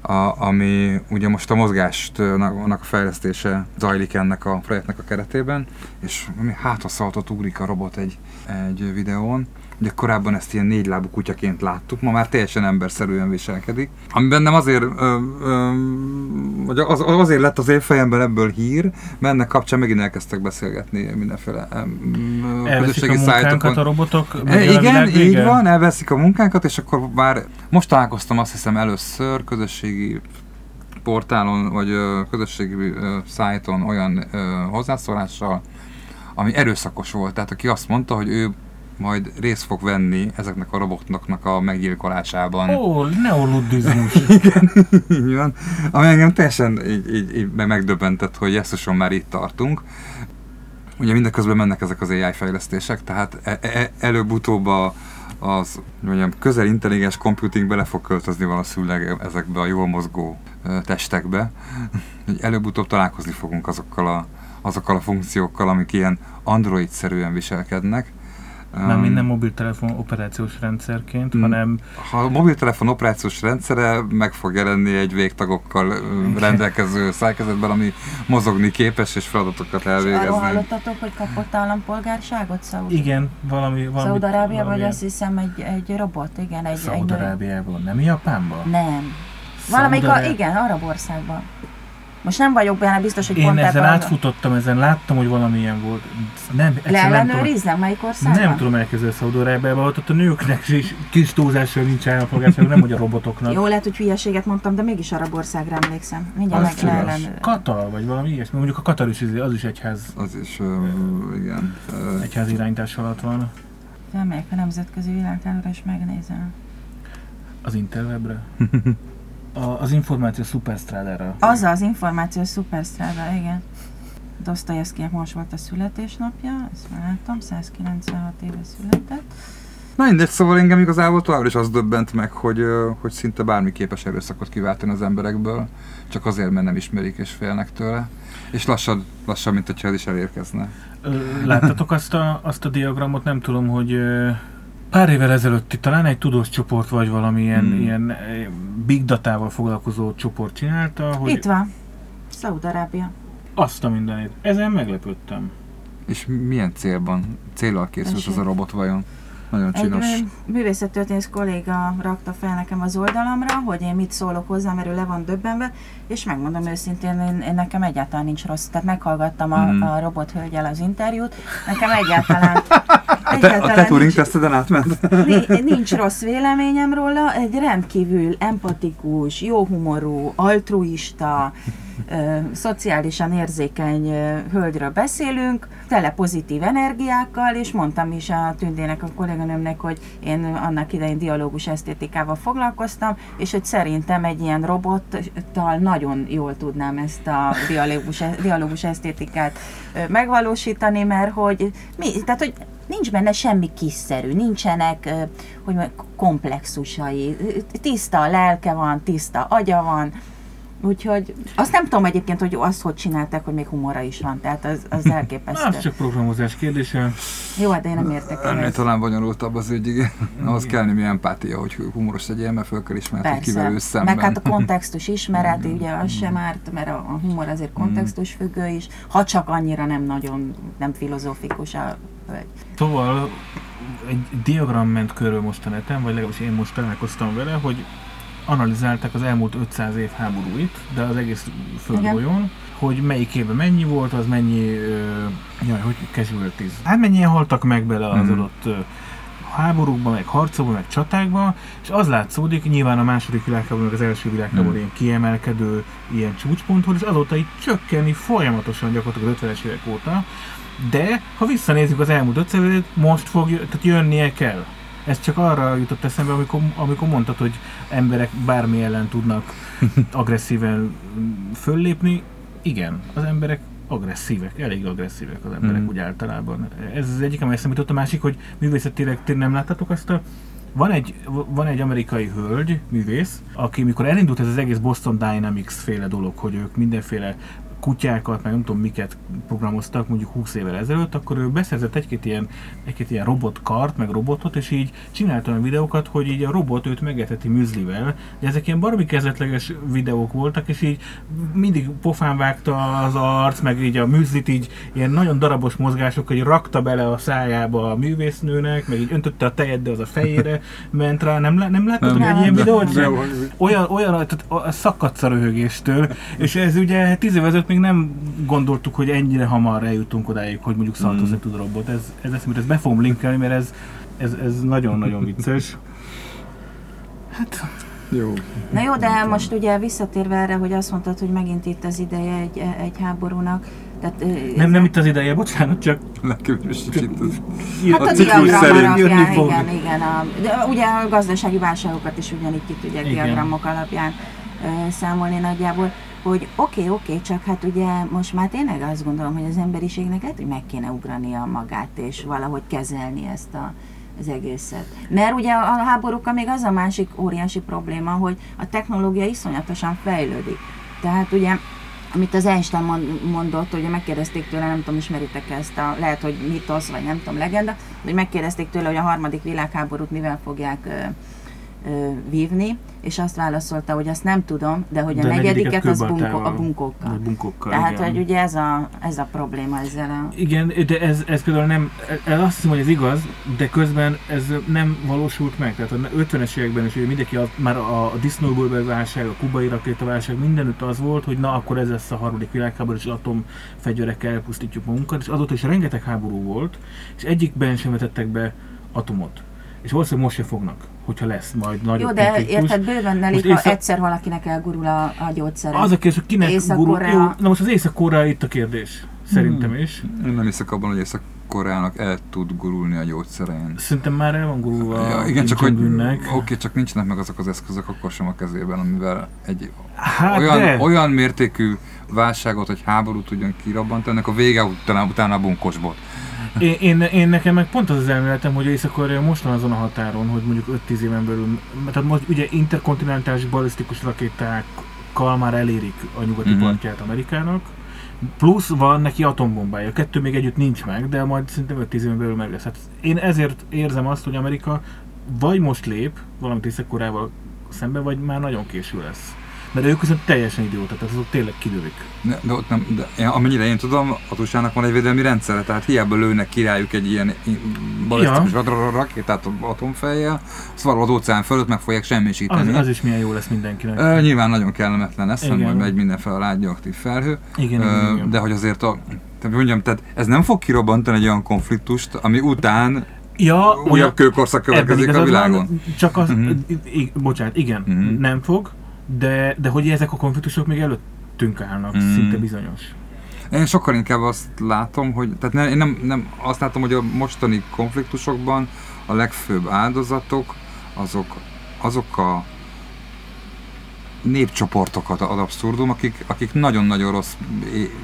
a, ami ugye most a mozgást, annak a fejlesztése zajlik ennek a projektnek a keretében, és ami hátraszaltot ugrik a robot egy, egy videón. Ugye korábban ezt ilyen négylábú kutyaként láttuk, ma már teljesen emberszerűen viselkedik. Ami bennem azért, ö, ö, vagy az, azért lett az én fejemben ebből hír, mert ennek kapcsán megint elkezdtek beszélgetni mindenféle ö, közösségi munkánkat szájtokon. a robotok? E, igen, így vége? van, elveszik a munkánkat, és akkor már most találkoztam azt hiszem először közösségi portálon, vagy ö, közösségi ö, szájton olyan ö, hozzászólással, ami erőszakos volt. Tehát aki azt mondta, hogy ő majd részt fog venni ezeknek a robotoknak a meggyilkolásában. Ó, neoluddizmus. (laughs) Így van. Ami engem teljesen így, így, így me- megdöbbentett, hogy jesszuson már itt tartunk. Ugye mindeközben mennek ezek az AI fejlesztések, tehát e- e- előbb-utóbb a, az mondjam, közel intelligens computing bele fog költözni valószínűleg ezekbe a jól mozgó testekbe. Előbb-utóbb találkozni fogunk azokkal a, azokkal a funkciókkal, amik ilyen android-szerűen viselkednek. Nem Um, minden mobiltelefon operációs rendszerként, Mm. hanem ha a mobiltelefon operációs rendszere meg fog jelenni egy végtagokkal rendelkező szerkezetben, ami mozogni képes és feladatokat És arról elvégezni. hallottatok, hogy kapott állampolgárságot Szaudi? igen, valami... valami Szaudarábia, vagy azt hiszem egy, egy robot, igen, egy, egy. Szaudarábiában, nem Japánban? Nem. Valamelyik, a, igen, arab országban. Most nem vagyok benne biztos, hogy Én pont az- átfutottam, ezen láttam, hogy valamilyen volt. Nem, Leellenőrizzem, melyik országban? nem tudom elkezdeni Szaudarábiában, ott, ott a nőknek is kis túlzással nincs állampolgárság, nem hogy a robotoknak. Jó, lehet, hogy hülyeséget mondtam, de mégis arab országra emlékszem. Mindjárt Az meg tudom. leellenőr. Katar, vagy valami ilyesmi. Mondjuk a Katar is, az is egyház, Az is, igen. Ö, egyház irányítás alatt van. Felmegyek a nemzetközi világtáborra, és megnézem. Az Interwebre. (laughs) A, az információ szuperstrádára. Az az információs szupersztráda, igen. Dostoyevskynek most volt a születésnapja, ezt már láttam, 196 éve született. Na mindegy, szóval engem igazából továbbra is az döbbent meg, hogy, hogy szinte bármi képes erőszakot kiváltani az emberekből, csak azért, mert nem ismerik és félnek tőle. És lassan, lassan mint hogyha ez is elérkezne. Láttatok azt a, azt a diagramot, nem tudom, hogy pár évvel ezelőtt itt talán egy tudós csoport vagy valamilyen Hmm. ilyen ö, big datával foglalkozó csoport csinálta, hogy Itt van. Szaúd-Arábia. azt a mindenét. Ezen meglepődtem. És milyen célban, célral készült Esély. az a robot vajon? Nagyon Egy csinos. ö, művészettörténész kolléga rakta fel nekem az oldalamra, hogy én mit szólok hozzá, mert ő le van döbbenve, és megmondom őszintén, én, én nekem egyáltalán nincs rossz. Tehát meghallgattam a, Mhm. a robot hölgyel az interjút, nekem egyáltalán, (laughs) A te, a te Turing nincs, teszteden átment? ni- nincs rossz véleményem róla, egy rendkívül empatikus, jó humorú, altruista, szociálisan érzékeny ö, hölgyről beszélünk, tele pozitív energiákkal, és mondtam is a Tündének, a kolléganőmnek, hogy én annak idején dialógus esztétikával foglalkoztam, és hogy szerintem egy ilyen robottal nagyon jól tudnám ezt a dialógus, dialógus esztétikát megvalósítani, mert hogy mi, tehát, hogy nincs benne semmi kiszerű, nincsenek hogy mondjam, komplexusai, tiszta a lelke van, tiszta agya van, Úgyhogy azt nem tudom egyébként, hogy azt hogy csinálták, hogy még humora is van, tehát az, az (laughs) Na, elképesztő. az csak programozás kérdése. Jó, de én nem értek Ennél talán bonyolultabb az ügy, igen. Ahhoz kell némi empátia, hogy humoros legyél, mert föl kell ismerni, hogy kivel szemben. Meg hát a kontextus ismeret, ugye az sem árt, mert a, a humor azért kontextus függő is, ha csak annyira nem nagyon, nem filozófikus a hölgy. Szóval egy diagram ment körül most a neten, vagy legalábbis én most találkoztam vele, hogy analizálták az elmúlt 500 év háborúit, de az egész földgolyón, hogy melyik évben mennyi volt, az mennyi, ö, jaj, hogy casualties. Hát mennyien haltak meg bele az Mhm. adott ö, háborúkban, meg harcokban, meg csatákban, és az látszódik, nyilván a második világháború, meg az első világháború Mhm. ilyen kiemelkedő, ilyen csúcsponthoz, és azóta így csökkenni folyamatosan gyakorlatilag az 50-es évek óta, de ha visszanézzük az elmúlt 5 évet, most fog, tehát jönnie kell. Ez csak arra jutott eszembe, amikor, amikor mondtad, hogy emberek bármi ellen tudnak (laughs) agresszíven mm, föllépni. Igen, az emberek agresszívek, elég agresszívek az emberek Mhm. úgy általában. Ez az egyik, amely eszembe jutott, a másik, hogy művészetileg ti nem láttatok azt a van egy, van egy amerikai hölgy, művész, aki mikor elindult ez az egész Boston Dynamics féle dolog, hogy ők mindenféle kutyákat, meg nem tudom miket programoztak mondjuk 20 évvel ezelőtt, akkor ő beszerzett egy-két ilyen, egy-két ilyen robotkart, meg robotot, és így csinált olyan videókat, hogy így a robot őt megeteti műzlivel, de ezek ilyen baromi kezdetleges videók voltak, és így mindig pofán vágta az arc, meg így a műzlit így ilyen nagyon darabos mozgások, hogy rakta bele a szájába a művésznőnek, meg így öntötte a tejet, de az a fejére (laughs) ment rá, nem, nem láttatok egy ilyen videót? Olyan, olyan a- szakadsz a röhögéstől, (laughs) és ez ugye tíz év ezelőtt még nem gondoltuk, hogy ennyire hamar eljutunk odáig, hogy mondjuk szaltozni Mm. tud a robot. Ez, ez eszembe, ezt be fogom linkelni, mert ez, ez, ez nagyon-nagyon (laughs) vicces. Hát, Jó. Na jó, de most ugye visszatérve erre, hogy azt mondtad, hogy megint itt az ideje egy, egy háborúnak, tehát, nem, nem itt az ideje, bocsánat, csak Legkevésbé az. Hát a a, ciklus diagram szerint alapján, jönni fog. igen, igen. A, de ugye a gazdasági válságokat is ugyanígy ki tudják diagramok alapján ö, számolni nagyjából, hogy oké, okay, oké, okay, csak hát ugye most már tényleg azt gondolom, hogy az emberiségnek lehet, hogy meg kéne ugrania magát, és valahogy kezelni ezt a, az egészet. Mert ugye a háborúkkal még az a másik óriási probléma, hogy a technológia iszonyatosan fejlődik. Tehát ugye amit az Einstein mond- mondott, ugye megkérdezték tőle, nem tudom, ismeritek ezt a, lehet, hogy mitosz, vagy nem tudom, legenda, hogy megkérdezték tőle, hogy a harmadik világháborút mivel fogják vívni, és azt válaszolta, hogy azt nem tudom, de hogy a De negyediket az bunko, a bunkókkal. vagy bunkókkal, Tehát, igen. hogy ugye ez a, ez a probléma ezzel a... Igen, de ez, ez például nem, ez azt hiszem, hogy ez igaz, de közben ez nem valósult meg. Tehát a 50-es években is ugye mindenki, a, már a, a disznóból válság, a kubai rakétaválság, mindenütt az volt, hogy na akkor ez lesz a harmadik világháború, és atomfegyverekkel elpusztítjuk magunkat, és azóta is rengeteg háború volt, és egyikben sem vetettek be atomot. És valószínűleg most se fognak, hogyha lesz majd nagyobb Jó, de konfliktus. érted, bőven elég, Most ha észak- egyszer valakinek elgurul a, a gyógyszere. Az a kérdés, hogy kinek gurul... Jó, na most az Észak-Korea itt a kérdés. Szerintem Hmm. is. Én nem hiszek abban, hogy Észak-Koreának el tud gurulni a gyógyszerein. Szerintem már el van gurulva Ja, igen, csak hogy oké, csak nincsenek meg azok az eszközök akkor sem a kezében, amivel egy Hát olyan, de. olyan mértékű válságot, hogy háborút tudjon kirabbantani, ennek a vége utána, utána a bunkosbot. Én, én, én, nekem meg pont az az elméletem, hogy észak most van azon a határon, hogy mondjuk 5-10 éven belül, tehát most ugye interkontinentális balisztikus rakétákkal már érik a nyugati Mhm. uh-huh. partját Amerikának, plusz van neki atombombája. A kettő még együtt nincs meg, de majd szerintem 5-10 éven belül meg lesz. Hát én ezért érzem azt, hogy Amerika vagy most lép valamit észak szemben, vagy már nagyon késő lesz. Mert ők viszont teljesen idióta, tehát azok tényleg kilövik. De, de ott nem, de amennyire én tudom, a usa van egy védelmi rendszere, tehát hiába lőnek királyuk egy ilyen balisztikus ja. rakétát atomfejjel, azt valahol az óceán fölött meg fogják Az, semmisíteni. az is milyen jó lesz mindenkinek. Ö, nyilván nagyon kellemetlen lesz, hogy megy mindenfele a rádióaktív felhő, igen, Ö, igen, igen. de hogy azért a, tehát mondjam, tehát ez nem fog kirobbantani egy olyan konfliktust, ami után ja, újabb kőkorszak következik a világon. Van, csak az, Mhm. i- i- bocsánat, igen, Mhm. nem fog, de, de hogy ezek a konfliktusok még előttünk állnak, Mhm. szinte bizonyos. Én sokkal inkább azt látom, hogy, tehát ne, én nem, nem azt látom, hogy a mostani konfliktusokban a legfőbb áldozatok azok, azok a népcsoportokat ad abszurdum, akik, akik nagyon-nagyon rossz, é-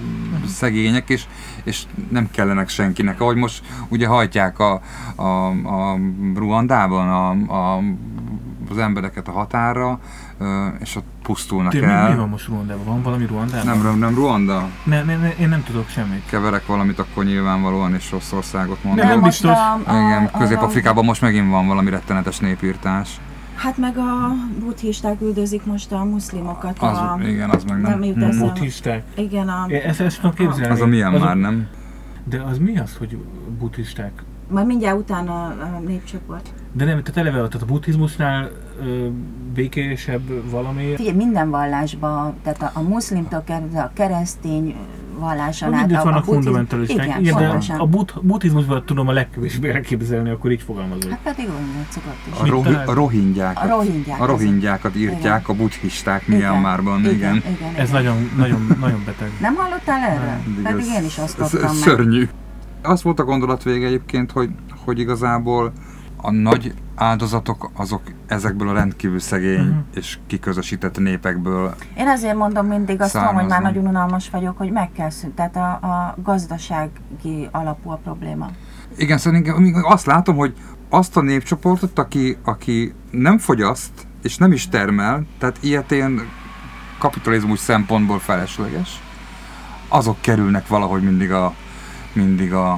szegények, és, és nem kellenek senkinek. Ahogy most ugye hajtják a, a, a Ruandában a, a, az embereket a határra, ö, és ott pusztulnak Tényleg, mi, el. mi van most Ruandában? Van valami Ruandában? Nem, nem Ruanda? Ne, ne, ne, én nem tudok semmit. keverek valamit, akkor nyilvánvalóan is rossz országot mondom. Nem, nem biztos. Igen, Közép-Afrikában most megint van valami rettenetes népírtás. Hát meg a buddhisták üldözik most a muszlimokat. Az, a, igen, az meg nem nem. Mm. Buddhisták. Igen, a, É, Ezt, ezt tudom képzelni. Az a milyen Az már nem? De az mi az, hogy buddhisták? majd mindjárt utána a népcsoport. De nem, tehát eleve tehát a buddhizmusnál ö, békésebb valami. Figyelj, minden vallásban, tehát a, a muszlimtól kezdve a keresztény valláson át, a vannak fundamentalisták. Igen, Igen, de a budd- buddhizmusban tudom a legkevésbé elképzelni, akkor így fogalmazok. Hát pedig olyan szokott is. A, rohi, a rohingyákat. A rohingyák. A rohingyákat írtják a buddhisták Myanmarban, igen. igen, igen, Ez igen. nagyon, nagyon, nagyon beteg. Nem hallottál erről? Pedig Pedig ez- én is azt ez- kaptam ez. Szörnyű. Az volt a gondolat vége egyébként, hogy, hogy igazából a nagy áldozatok azok ezekből a rendkívül szegény Mhm. és kiközösített népekből Én azért mondom mindig, azt tudom, hogy már nagyon unalmas vagyok, hogy meg kell szűnt. Tehát a, a gazdasági alapú a probléma. Igen, szerintem amíg azt látom, hogy azt a népcsoportot, aki, aki nem fogyaszt, és nem is termel, tehát ilyetén kapitalizmus szempontból felesleges, azok kerülnek valahogy mindig a, mindig a,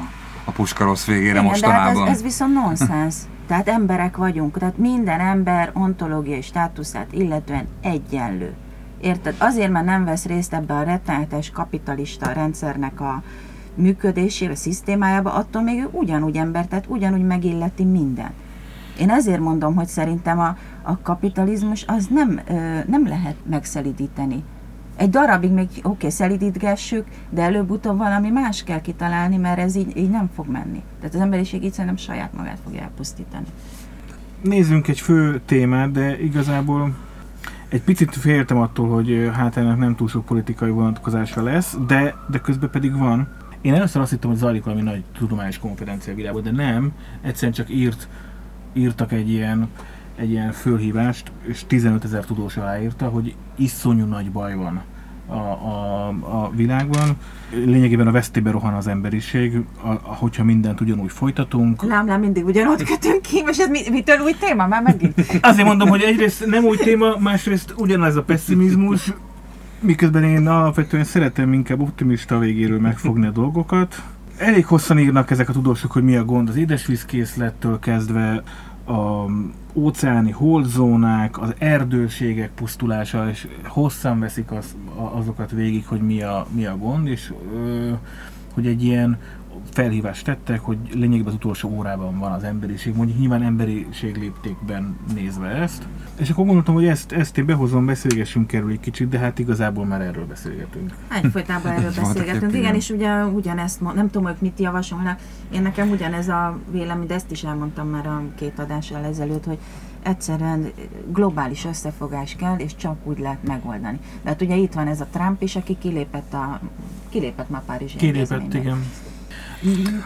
a puska rossz végére Igen, de hát mostanában. ez, ez viszont nonsens. Tehát emberek vagyunk, tehát minden ember ontológiai státuszát illetően egyenlő. Érted? Azért, mert nem vesz részt ebbe a rettenetes kapitalista rendszernek a működésébe, szisztémájába, attól még ő ugyanúgy ember, tehát ugyanúgy megilleti mindent. Én ezért mondom, hogy szerintem a, a kapitalizmus az nem, ö, nem lehet megszelidíteni. Egy darabig még oké, okay, szelidítgessük, de előbb-utóbb valami más kell kitalálni, mert ez így, így nem fog menni. Tehát az emberiség így szerintem saját magát fogja elpusztítani. Nézzünk egy fő témát, de igazából egy picit féltem attól, hogy hát ennek nem túl sok politikai vonatkozása lesz, de, de közben pedig van. Én először azt hittem, hogy zajlik valami nagy tudományos konferencia világban, de nem. Egyszerűen csak írt, írtak egy ilyen, egy ilyen fölhívást, és 15 ezer tudós aláírta, hogy iszonyú nagy baj van a, a, a világban. Lényegében a vesztébe rohan az emberiség, a, a, hogyha mindent ugyanúgy folytatunk. Lám, lám, mindig ugyanott kötünk ki, és ez mi, mitől új téma már megint? Azért mondom, hogy egyrészt nem új téma, másrészt ugyanez a pessimizmus, miközben én alapvetően szeretem inkább optimista végéről megfogni a dolgokat. Elég hosszan írnak ezek a tudósok, hogy mi a gond az édesvízkészlettől kezdve a óceáni holdzónák, az erdőségek pusztulása, és hosszan veszik az, azokat végig, hogy mi a, mi a gond, és hogy egy ilyen felhívást tettek, hogy lényegében az utolsó órában van az emberiség, mondjuk nyilván emberiség léptékben nézve ezt. És akkor gondoltam, hogy ezt, ezt én behozom, beszélgessünk erről egy kicsit, de hát igazából már erről beszélgetünk. Egyfolytában erről Voltak beszélgetünk. Igen, és ugye ugyanezt, nem tudom, hogy mit javasolnak. Én nekem ugyanez a vélemény, de ezt is elmondtam már a két adással ezelőtt, hogy egyszerűen globális összefogás kell, és csak úgy lehet megoldani. De hát ugye itt van ez a Trump is, aki kilépett, a, kilépett már Párizsi Kilépett, igen.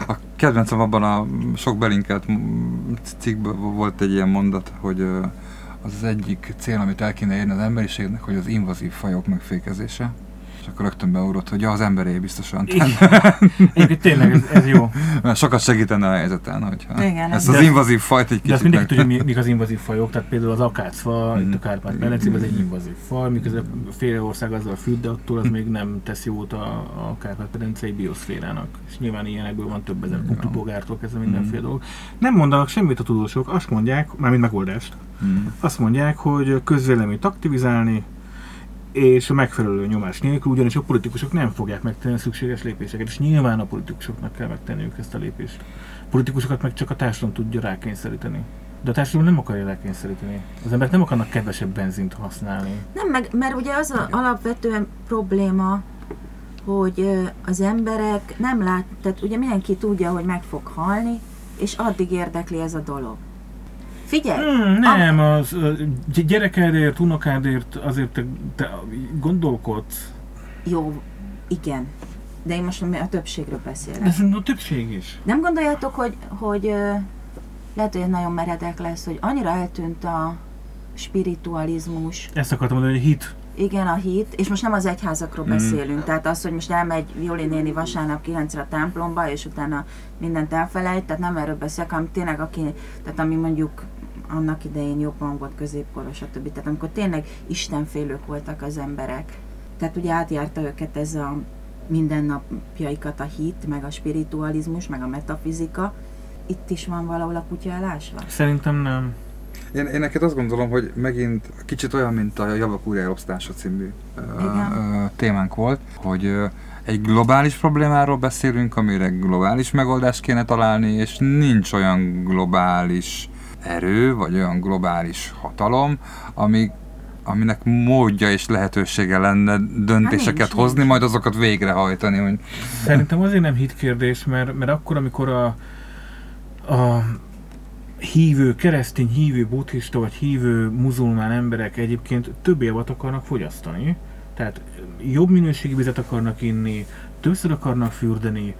A kedvencem abban a sok belinkelt cikkben volt egy ilyen mondat, hogy az az egyik cél, amit el kéne érni az emberiségnek, hogy az invazív fajok megfékezése. És akkor rögtön beugrott, hogy ja, az emberé biztosan. (laughs) Egyébként tényleg ez, ez jó. Mert sokat segítene a helyzeten, hogyha Igen, ezt ez- az invazív fajt egy De azt kicsit mindenki meg... tudja, mi, mik az invazív fajok, tehát például az akácfa, Mhm. itt a kárpát medencében, ez egy invazív faj, miközben Félország azzal függ, de attól az még nem tesz jót a, a kárpát medencei bioszférának. És nyilván ilyenekből van több ezer Igen. kupipogártól kezdve mindenféle Mhm. dolog. Nem mondanak semmit a tudósok, azt mondják, mármint megoldást, Mm. azt mondják, hogy közvéleményt aktivizálni, és a megfelelő nyomás nélkül, ugyanis a politikusok nem fogják megtenni a szükséges lépéseket, és nyilván a politikusoknak kell megtenniük ezt a lépést. A politikusokat meg csak a társadalom tudja rákényszeríteni. De a társadalom nem akarja rákényszeríteni. Az emberek nem akarnak kevesebb benzint használni. Nem, meg, mert ugye az a alapvetően probléma, hogy az emberek nem lát, tehát ugye mindenki tudja, hogy meg fog halni, és addig érdekli ez a dolog. Figyelj! Hmm, nem, az ö, gy- gyerekedért, unokádért azért te, te gondolkodsz. Jó, igen. De én most a többségről De beszélek. ez a többség is. Nem gondoljátok, hogy, hogy lehet, hogy nagyon meredek lesz, hogy annyira eltűnt a spiritualizmus, Ezt akartam mondani, hogy hit. igen, a hit, és most nem az egyházakról Mm. beszélünk, tehát az, hogy most elmegy Joli néni vasárnap 9-re a templomba, és utána mindent elfelejt, tehát nem erről beszélek, hanem tényleg aki, tehát ami mondjuk annak idején jobban volt középkoros, stb. Tehát amikor tényleg istenfélők voltak az emberek. Tehát ugye átjárta őket ez a mindennapjaikat a hit, meg a spiritualizmus, meg a metafizika. Itt is van valahol a kutya elásva? Szerintem nem. Én, én neked azt gondolom, hogy megint kicsit olyan, mint a Javak újraelosztása című Igen. témánk volt, hogy egy globális problémáról beszélünk, amire globális megoldást kéne találni, és nincs olyan globális erő, vagy olyan globális hatalom, ami, aminek módja és lehetősége lenne döntéseket nincs, hozni, nincs. majd azokat végrehajtani. Hogy Szerintem azért nem hitkérdés, mert, mert akkor, amikor a, a hívő, keresztény hívő, buddhista vagy hívő muzulmán emberek egyébként több javat akarnak fogyasztani, tehát jobb minőségű vizet akarnak inni, többször akarnak fürdeni,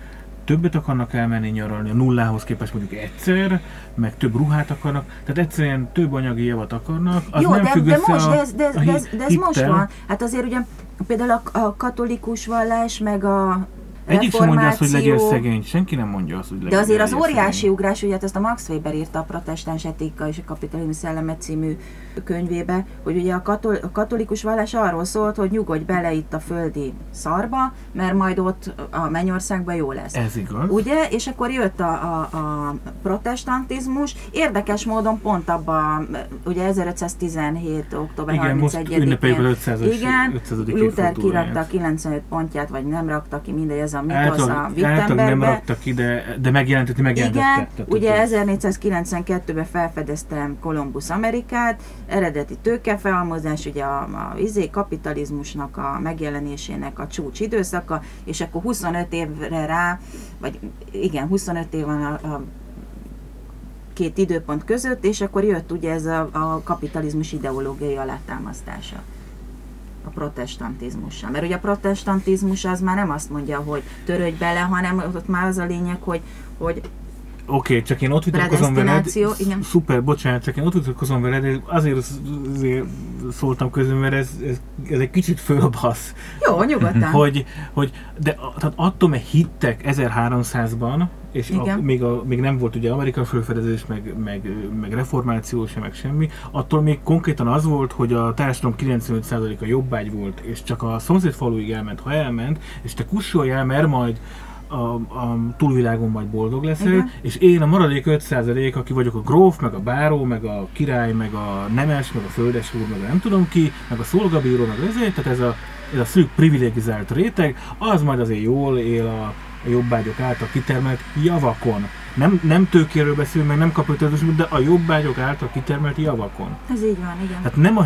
többet akarnak elmenni nyaralni a nullához képest mondjuk egyszer, meg több ruhát akarnak, tehát egyszerűen több anyagi javat akarnak, az Jó, nem de, függ de össze most, a, de ez, de, ez- de, ez, de ez most van. Hát azért ugye például a, a katolikus vallás, meg a Egyik sem mondja azt, hogy legyél szegény, senki nem mondja azt, hogy legyél De azért az óriási szegény. ugrás, ugye hát ezt a Max Weber írta a Protestáns etika és a kapitalizmus szelleme című könyvébe, hogy ugye a, katol- a katolikus vallás arról szólt, hogy nyugodj bele itt a földi szarba, mert majd ott a mennyországban jó lesz. Ez igaz. Ugye? És akkor jött a, a, a protestantizmus, érdekes módon pont abban, ugye 1517. október Igen, most 31-én ünnepeljük az 500 igen, 500. Luther kirakta a 95 pontját, vagy nem rakta ki, mindegy, ez a mitosz a általában nem Wittenbergbe. raktak ki, de, de megjelenteti, megjelentette. Igen, ugye ez- 1492-ben felfedezte Kolumbusz Amerikát, eredeti tőkefelhalmozás, ugye a, a izé, kapitalizmusnak a megjelenésének a csúcs időszaka, és akkor 25 évre rá, vagy igen, 25 év van a, a két időpont között, és akkor jött ugye ez a, a kapitalizmus ideológiai alátámasztása a protestantizmussal. Mert ugye a protestantizmus az már nem azt mondja, hogy törődj bele, hanem ott már az a lényeg, hogy, hogy Oké, okay, csak én ott vitatkozom veled. Igen. Szuper, bocsánat, csak én ott vitatkozom veled, azért, azért szóltam közben, mert ez, ez, ez egy kicsit fölbasz. jó, nyugodtan. (laughs) Hogy, hogy, de tehát attól, mert hittek 1300-ban, és a, még, a, még nem volt ugye Amerika fölfedezés, meg, meg, meg reformáció sem, meg semmi, attól még konkrétan az volt, hogy a társadalom 95%-a jobbágy volt, és csak a szomszéd faluig elment, ha elment, és te kussolj el, mert majd a, a túlvilágon majd boldog leszel, Igen. és én a maradék 5% aki vagyok a gróf, meg a báró, meg a király, meg a nemes, meg a földes úr, meg a nem tudom ki, meg a szolgabíró, meg ezért, tehát ez a, ez a szűk privilegizált réteg, az majd azért jól él a, a jobbágyok által kitermelt javakon. Nem, nem tőkéről beszélünk, meg nem kapitalizmus, de a jobbágyok által kitermelt javakon. Ez így van, igen. Tehát, nem a,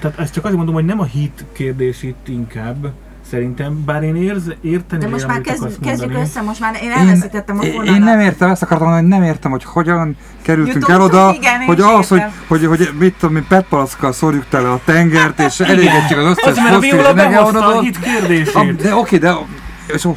tehát ezt csak azért mondom, hogy nem a hit kérdés itt inkább, szerintem, bár én érz, érteni De most már kezd, kezdjük össze, most már én elveszítettem a én, fonalat. én nem értem, ezt akartam mondani, hogy nem értem, hogy hogyan kerültünk el Jutottunk, oda, igen, hogy az, hogy, hogy, hogy, mit tudom, mi petpalaszkkal szórjuk tele a tengert, és elégetjük az Az, összes mert a fosszilis Viola behozta a hit A- kérdését. De oké, de és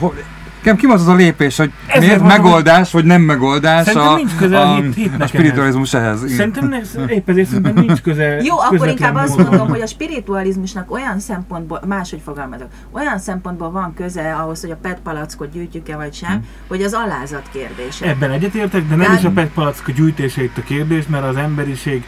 Nekem ki az a lépés, hogy Ezért miért mondom, megoldás, vagy nem megoldás Szerintem a, nincs köze a a, hit- hitnek a spiritualizmus ehhez. Szerintem ne, épp ezért szerintem nincs köze (laughs) Jó, akkor inkább azt módon. mondom, hogy a spiritualizmusnak olyan szempontból, máshogy fogalmazok, olyan szempontból van köze ahhoz, hogy a PET palackot gyűjtjük-e vagy sem, Hm. hogy az alázat kérdése. Ebben egyetértek, de nem Tehát- is a PET palack gyűjtése itt a kérdés, mert az emberiség,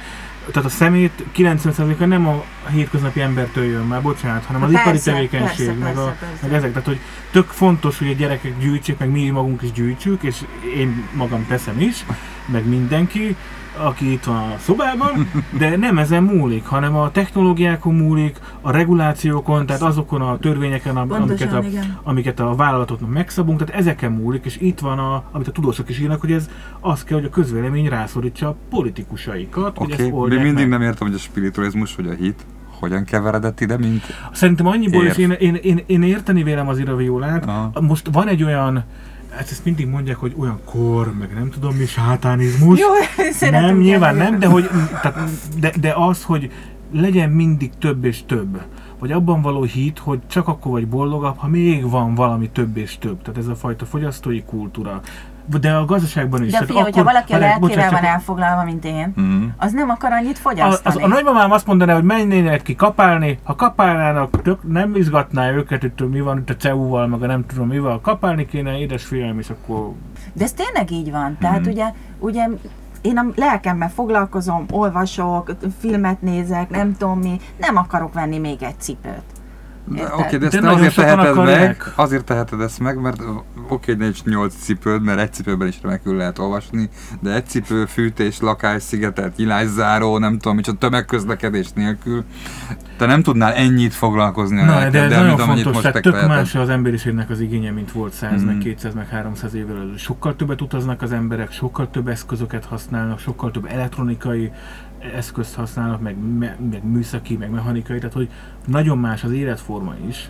tehát a szemét 90%-a nem a hétköznapi embertől jön már, bocsánat, hanem az Persze, ipari tevékenység, persze, meg, a, persze, persze. meg ezek. Tehát, hogy tök fontos, hogy a gyerekek gyűjtsék, meg mi magunk is gyűjtsük, és én magam teszem is, meg mindenki, aki itt van a szobában, de nem ezen múlik, hanem a technológiákon múlik, a regulációkon, tehát azokon a törvényeken, am- amiket a, amiket a vállalatoknak megszabunk, tehát ezeken múlik, és itt van, a, amit a tudósok is írnak, hogy ez az kell, hogy a közvélemény rászorítsa a politikusaikat, hogy ezt okay. oldják még mindig meg. nem értem, hogy a spiritualizmus vagy a hit hogyan keveredett ide, mint... Szerintem annyiból, és én, én, én, én érteni vélem az iraviolát, Aha. most van egy olyan, hát ezt mindig mondják, hogy olyan kor, meg nem tudom mi, sátánizmus. Jó, (laughs) nem, nyilván nem, de, hogy, tehát, de, de az, hogy legyen mindig több és több. Vagy abban való hit, hogy csak akkor vagy boldogabb, ha még van valami több és több. Tehát ez a fajta fogyasztói kultúra. De a gazdaságban is. De figyelj, hogyha valaki a lelkével van elfoglalva, mint én, Mm. az nem akar annyit a, az, fogyasztani. a nagymamám azt mondaná, hogy mennének ki kapálni, ha kapálnának, tök nem izgatná őket, hogy mi van itt a CEU-val, meg a nem tudom mivel, kapálni kéne, édesfiam, és akkor De ez tényleg így van. Tehát Mhm. ugye, ugye én a lelkemmel foglalkozom, olvasok, filmet nézek, nem tudom mi, nem akarok venni még egy cipőt. De? Oké, de ezt De azért teheted meg, azért teheted ezt meg, mert oké, hogy nincs nyolc cipőd, mert egy cipőben is remekül lehet olvasni, de egy cipő, fűtés, lakás, szigetelt, nyilászáró, nem tudom, micsoda tömegközlekedés nélkül, te nem tudnál ennyit foglalkozni a Na, de lelkeddel, ez mint nagyon amennyit fontos, most tehát te tök más az emberiségnek az igénye, mint volt 100, meg Mhm. 200, meg 300 évvel ezelőtt. Sokkal többet utaznak az emberek, sokkal több eszközöket használnak, sokkal több elektronikai eszközt használnak, meg, me, meg műszaki, meg mechanikai, tehát hogy nagyon más az életforma is,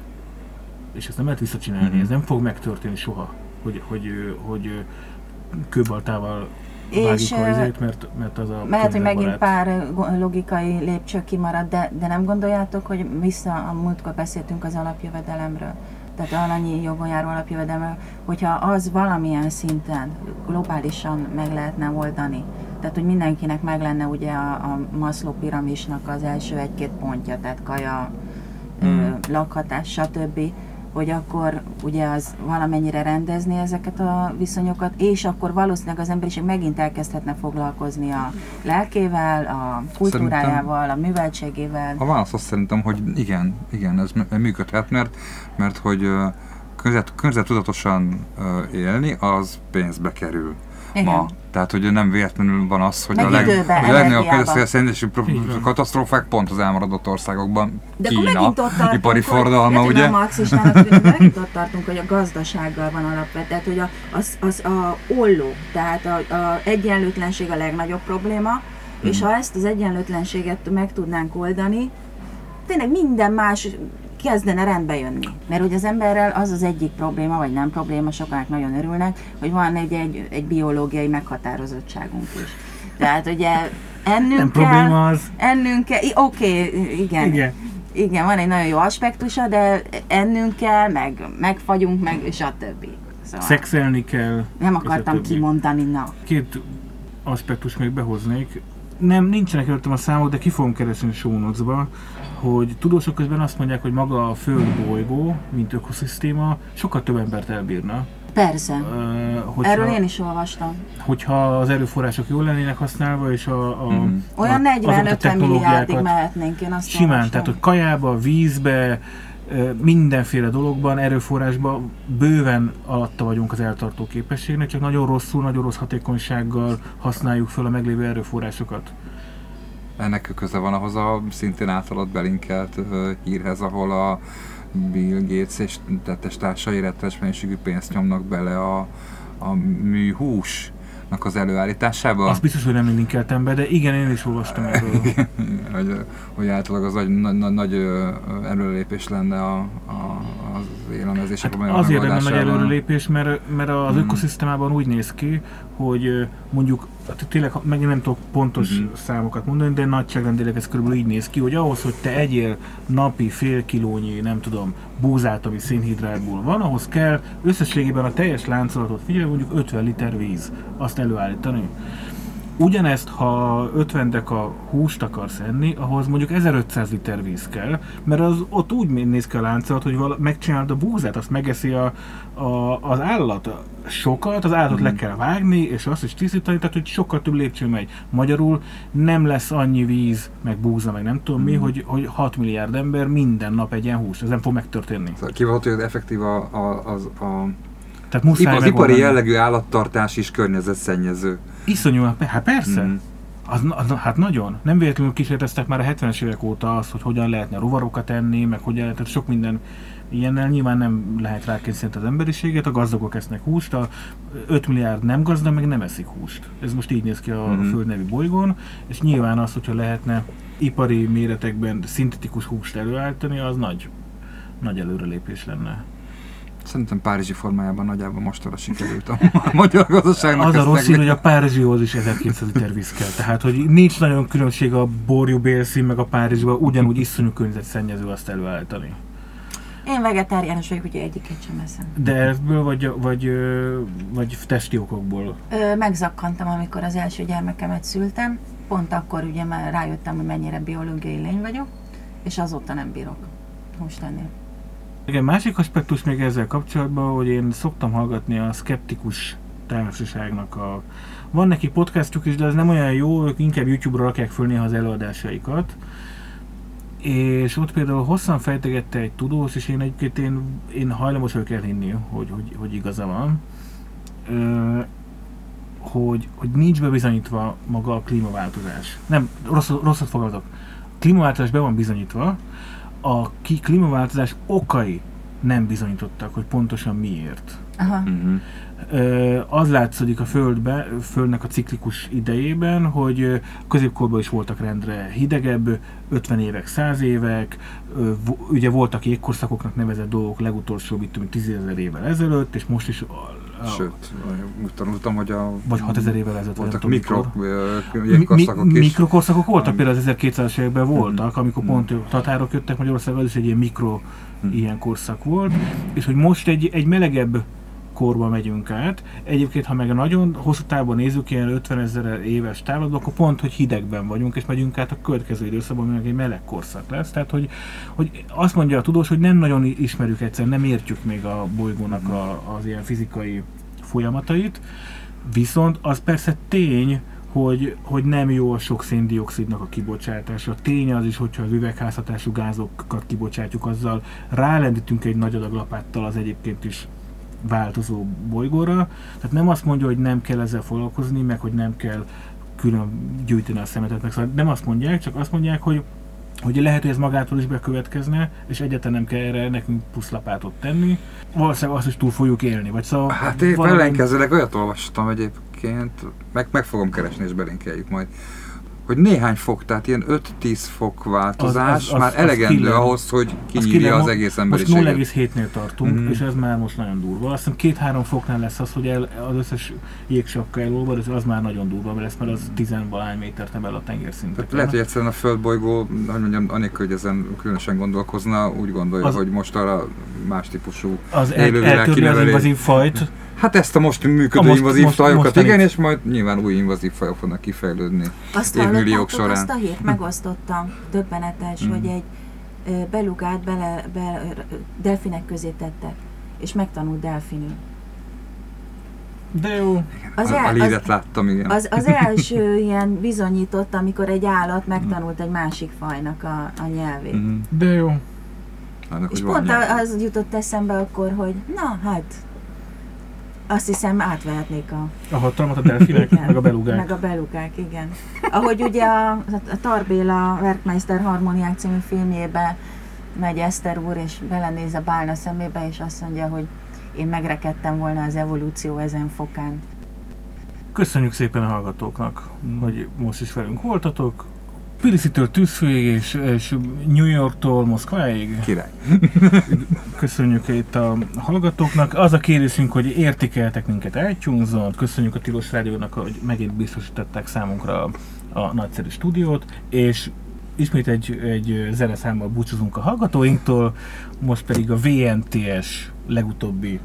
és ezt nem lehet visszacsinálni, Mhm. ez nem fog megtörténni soha, hogy, hogy, hogy, hogy kőbaltával És, vágjuk a ö, izét, mert, mert az a Lehet, hogy megint környezetbarát. pár logikai lépcső kimarad, de, de nem gondoljátok, hogy vissza a múltkor beszéltünk az alapjövedelemről, tehát alanyi jogon járó alapjövedelemről, hogyha az valamilyen szinten globálisan meg lehetne oldani, tehát hogy mindenkinek meg lenne ugye a, a Maslow piramisnak az első egy-két pontja, tehát kaja, ö, Hmm. lakhatás, stb., hogy akkor ugye az valamennyire rendezni ezeket a viszonyokat, és akkor valószínűleg az emberiség megint elkezdhetne foglalkozni a lelkével, a kultúrájával, a műveltségével. A válasz azt szerintem, hogy igen, igen, ez mű- működhet, mert, mert hogy ö, közvet, közvetudatosan ö, élni, az pénzbe kerül. Igen. ma. Tehát, hogy nem véletlenül van az, hogy Meg a, leg, hogy a legnagyobb van. katasztrófák pont az elmaradott országokban. De akkor Kína, megint ott tartunk, ipari lehet, hogy ugye? nem marxistának megint ott tartunk, hogy a gazdasággal van alapvető, tehát hogy a, az, az a olló, tehát a, a egyenlőtlenség a legnagyobb probléma, és Mhm. ha ezt az egyenlőtlenséget meg tudnánk oldani, tényleg minden más kezdene rendbe jönni. Mert hogy az emberrel az az egyik probléma, vagy nem probléma, sokan nagyon örülnek, hogy van egy, egy, egy biológiai meghatározottságunk is. Tehát ugye ennünk Nem kell, probléma az. ennünk kell, oké, igen, Igen. igen, van egy nagyon jó aspektusa, de ennünk kell, meg megfagyunk, meg többi. Szóval Szexelni kell. nem akartam kimondani, na. Két aspektus még behoznék. Nem, nincsenek előttem a számok, de ki fogom keresni a show notes-ba, hogy tudósok közben azt mondják, hogy maga a Föld bolygó, mint ökoszisztéma, sokkal több embert elbírna. Persze. Ö, hogyha, Erről én is olvastam. hogyha az erőforrások jól lennének használva, és a, a, Mhm. Olyan a- azokat 40-50 milliárdig mehetnénk, én azt Simán, olvastam. tehát hogy kajába, vízbe, ö, mindenféle dologban, erőforrásban bőven alatta vagyunk az eltartó képességnek, csak nagyon rosszul, nagyon rossz hatékonysággal használjuk fel a meglévő erőforrásokat. Ennek köze van ahhoz a szintén általad belinkelt hírhez, ahol a Bill Gates és tettes társai rettenes mennyiségű pénzt nyomnak bele a, a műhús az előállításába? Azt biztos, hogy nem linkeltem be, de igen, én is olvastam (laughs) erről. hogy, hogy általában az nagy, nagy, nagy előrelépés lenne a, a, az élelmezések hát Azért lenne nagy előrelépés, mert, mert az hmm. ökoszisztémában úgy néz ki, hogy mondjuk hát tényleg megint nem tudok pontos uh-huh. számokat mondani, de nagyságrendileg ez körülbelül így néz ki, hogy ahhoz, hogy te egyél napi fél kilónyi, nem tudom, búzát, ami szénhidrátból van, ahhoz kell összességében a teljes láncolatot figyelj, mondjuk 50 liter víz azt előállítani. Ugyanezt, ha 50 deka húst akarsz enni, ahhoz mondjuk 1500 liter víz kell, mert az ott úgy néz ki a láncolat, hogy vala, megcsinálod a búzát, azt megeszi a, a, az állat sokat, az állatot mm. le kell vágni, és azt is tisztítani, tehát hogy sokkal több lépcső megy. Magyarul nem lesz annyi víz, meg búza, meg nem tudom mm. mi, hogy, hogy 6 milliárd ember minden nap egyen húst. Ez nem fog megtörténni. Szóval kivolt, hogy effektív a, a, az, a tehát muszáj az ipari jellegű állattartás is környezetszennyező. Iszonyú, hát persze. Mm. Az, az, hát nagyon. Nem véletlenül kísérleteztek már a 70-es évek óta azt, hogy hogyan lehetne rovarokat enni, meg hogyan lehet, sok minden ilyennel nyilván nem lehet rákészíteni az emberiséget, a gazdagok esznek húst, a 5 milliárd nem gazdag, meg nem eszik húst. Ez most így néz ki a mm-hmm. Föld nevű bolygón, és nyilván az, hogyha lehetne ipari méretekben szintetikus húst előállítani, az nagy, nagy előrelépés lenne. Szerintem Párizsi formájában nagyjából mostanra sikerült a (laughs) magyar gazdaságnak. Az a rossz hír, hogy a Párizsihoz is 1200 liter víz kell. Tehát, hogy nincs nagyon különbség a borjú bélszín meg a Párizsiban, ugyanúgy iszonyú környezetszennyező azt előállítani. Én vegetáriánus vagyok, úgyhogy egyiket sem eszem. De ebből vagy, vagy, vagy testi okokból? Ö, megzakkantam, amikor az első gyermekemet szültem. Pont akkor ugye már rájöttem, hogy mennyire biológiai lény vagyok, és azóta nem bírok húst enni. Igen, másik aspektus még ezzel kapcsolatban, hogy én szoktam hallgatni a skeptikus társaságnak a... Van neki podcastjuk is, de ez nem olyan jó, ők inkább YouTube-ra rakják föl néha az előadásaikat. És ott például hosszan fejtegette egy tudós, és én egyébként én, én hajlamos vagyok elhinni, hogy, hogy, hogy igaza van, ö, hogy, hogy nincs bebizonyítva maga a klímaváltozás. Nem, rossz, rosszat fogalmazok. A klímaváltozás be van bizonyítva, a klímaváltozás okai nem bizonyítottak, hogy pontosan miért. Aha. Uh-huh. Az látszik a Földbe, Földnek a ciklikus idejében, hogy középkorban is voltak rendre hidegebb, 50 évek, 100 évek, ugye voltak jégkorszakoknak nevezett dolgok legutolsó, mit tudom, 10 ezer évvel ezelőtt, és most is Sőt, úgy tanultam, hogy a... Vagy 6000 évvel ezelőtt. Voltak mikro, jégkorszakok mi, mi, is. Mikrokorszakok voltak, például az 1200-es években voltak, amikor pont tatárok jöttek Magyarországra, az is egy ilyen mikro hmm. ilyen korszak volt, és hogy most egy, egy melegebb korba megyünk át. Egyébként, ha meg a nagyon hosszú távon nézzük, ilyen 50 ezer éves távlatban, akkor pont, hogy hidegben vagyunk, és megyünk át a következő időszakban, meg egy meleg korszak lesz. Tehát, hogy, hogy azt mondja a tudós, hogy nem nagyon ismerjük egyszer, nem értjük még a bolygónak a, az ilyen fizikai folyamatait, viszont az persze tény, hogy, hogy nem jó a sok széndiokszidnak a kibocsátása. Tény az is, hogyha az üvegházhatású gázokat kibocsátjuk, azzal rálendítünk egy nagy adag lapáttal az egyébként is változó bolygóra. Tehát nem azt mondja, hogy nem kell ezzel foglalkozni, meg hogy nem kell külön gyűjteni a szemetet, meg szóval nem azt mondják, csak azt mondják, hogy hogy lehet, hogy ez magától is bekövetkezne, és egyáltalán nem kell erre nekünk puszlapátot tenni. Valószínűleg azt is túl fogjuk élni. Vagy szóval hát én valami... ellenkezőleg olyat olvastam egyébként, meg, meg fogom keresni és belinkeljük majd, hogy néhány fok, tehát ilyen 5-10 fok változás az, az, az, már elegendő az ahhoz, hogy kinyírja az, az egész emberiséget. Most 0,7-nél tartunk, mm-hmm. és ez már most nagyon durva. Azt hiszem 2-3 foknál lesz az, hogy el, az összes jégsapka elolvad, az már nagyon durva lesz, mert az 10 valány métert emel a tengerszintet. Tehát lehet, hogy egyszerűen a földbolygó, hogy mondjam, anélkül, hogy ezen különösen gondolkozna, úgy gondolja, az, hogy most arra más típusú az élővilág el, az invazív fajt, Hát ezt a most működő most, invazív most, fajokat, most igen, és majd nyilván új invazív fajok fognak kifejlődni azt évmilliók során. Azt a hírt megosztottam, döbbenetes, mm. hogy egy belugát bele, be, delfinek közé tettek, és megtanult delfinül. De jó. Az, el, az, láttam, igen. Az, az első (laughs) ilyen bizonyított, amikor egy állat megtanult egy másik fajnak a, a nyelvét. Mm. De jó. Annak, és pont az jutott eszembe akkor, hogy na hát, azt hiszem átvehetnék a... A hatalmat a delfinek, igen, meg a belugák. Meg a belugák, igen. Ahogy ugye a, a Tarbéla Werkmeister Harmoniák című filmjébe megy Eszter úr, és belenéz a bálna szemébe, és azt mondja, hogy én megrekedtem volna az evolúció ezen fokán. Köszönjük szépen a hallgatóknak, hogy most is velünk voltatok. Pilicitől tűzfőig és, és New Yorktól Moszkváig. Király. (laughs) Köszönjük itt a hallgatóknak. Az a kérésünk, hogy értékeltek minket itunes Köszönjük a Tilos Rádiónak, hogy megint biztosították számunkra a, a nagyszerű stúdiót, és ismét egy, egy zeneszámmal búcsúzunk a hallgatóinktól, most pedig a VNTS legutóbbi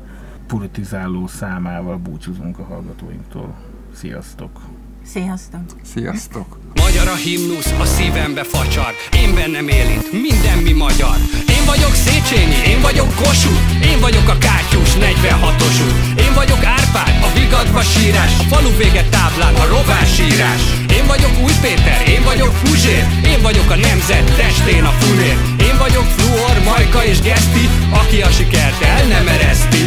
politizáló számával búcsúzunk a hallgatóinktól. Sziasztok! Sziasztok! Sziasztok! Magyar a himnusz, a szívembe facsar. Én bennem élint, minden mi magyar. Én vagyok Széchenyi, én vagyok Kossuth Én vagyok a kátyus 46-os út. Én vagyok Árpád, a vigadva sírás A falu vége táblán, a rovás sírás Én vagyok Új Péter, én vagyok Puzsér. Én vagyok a nemzet testén a funér. Én vagyok Fluor, Majka és Geszti Aki a sikert el nem ereszti.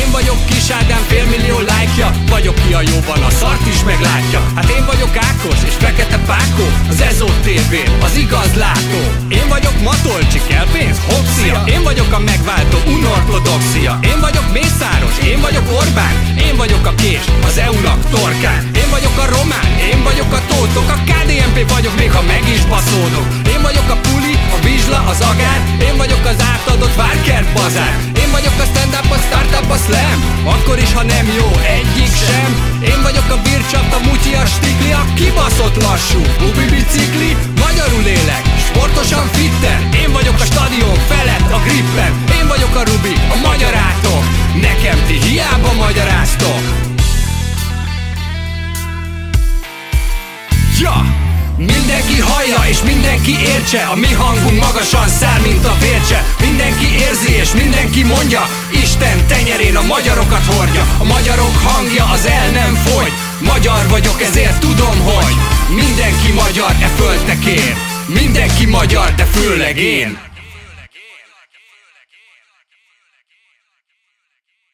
Én vagyok Kis Ádám, félmillió lájkja. Vagyok ki a jóban, a szart is meglátja. Hát én vagyok Ákos és Fekete Pákó Az Ezó tv az igaz látó Én vagyok Matolcsi, kell pénz, hoppszia Én vagyok a megváltó, unortodoxia. Én vagyok Mészáros, én vagyok Orbán. Én vagyok a kés, az EU-nak torkán. Én vagyok a román, én vagyok a tótok. A KDNP vagyok, még ha meg is baszódok. Én vagyok a puli, a vizsla, az agár. Én vagyok az átadott várkert bazár Én vagyok a stand-up, a startup, a slam. Akkor is, ha nem jó, egyik sem. Én vagyok a bircsap, a mutyi, a stikli A kibaszott lassú, ubi bicikli Magyarul élek, sportosan fitten. Én vagyok a stadion felett, a grippen. Én vagyok a Rubi, a magyarátok. Nekem ti hiába magyaráztok. Ja! Mindenki hallja és mindenki értse A mi hangunk magasan száll, mint a vércse. Mindenki érzi és mindenki mondja Isten tenyerén a magyarokat hordja. A magyarok hangja az el nem fogy Magyar vagyok, ezért tudom, hogy Mindenki magyar e földtekén Mindenki magyar, de főleg én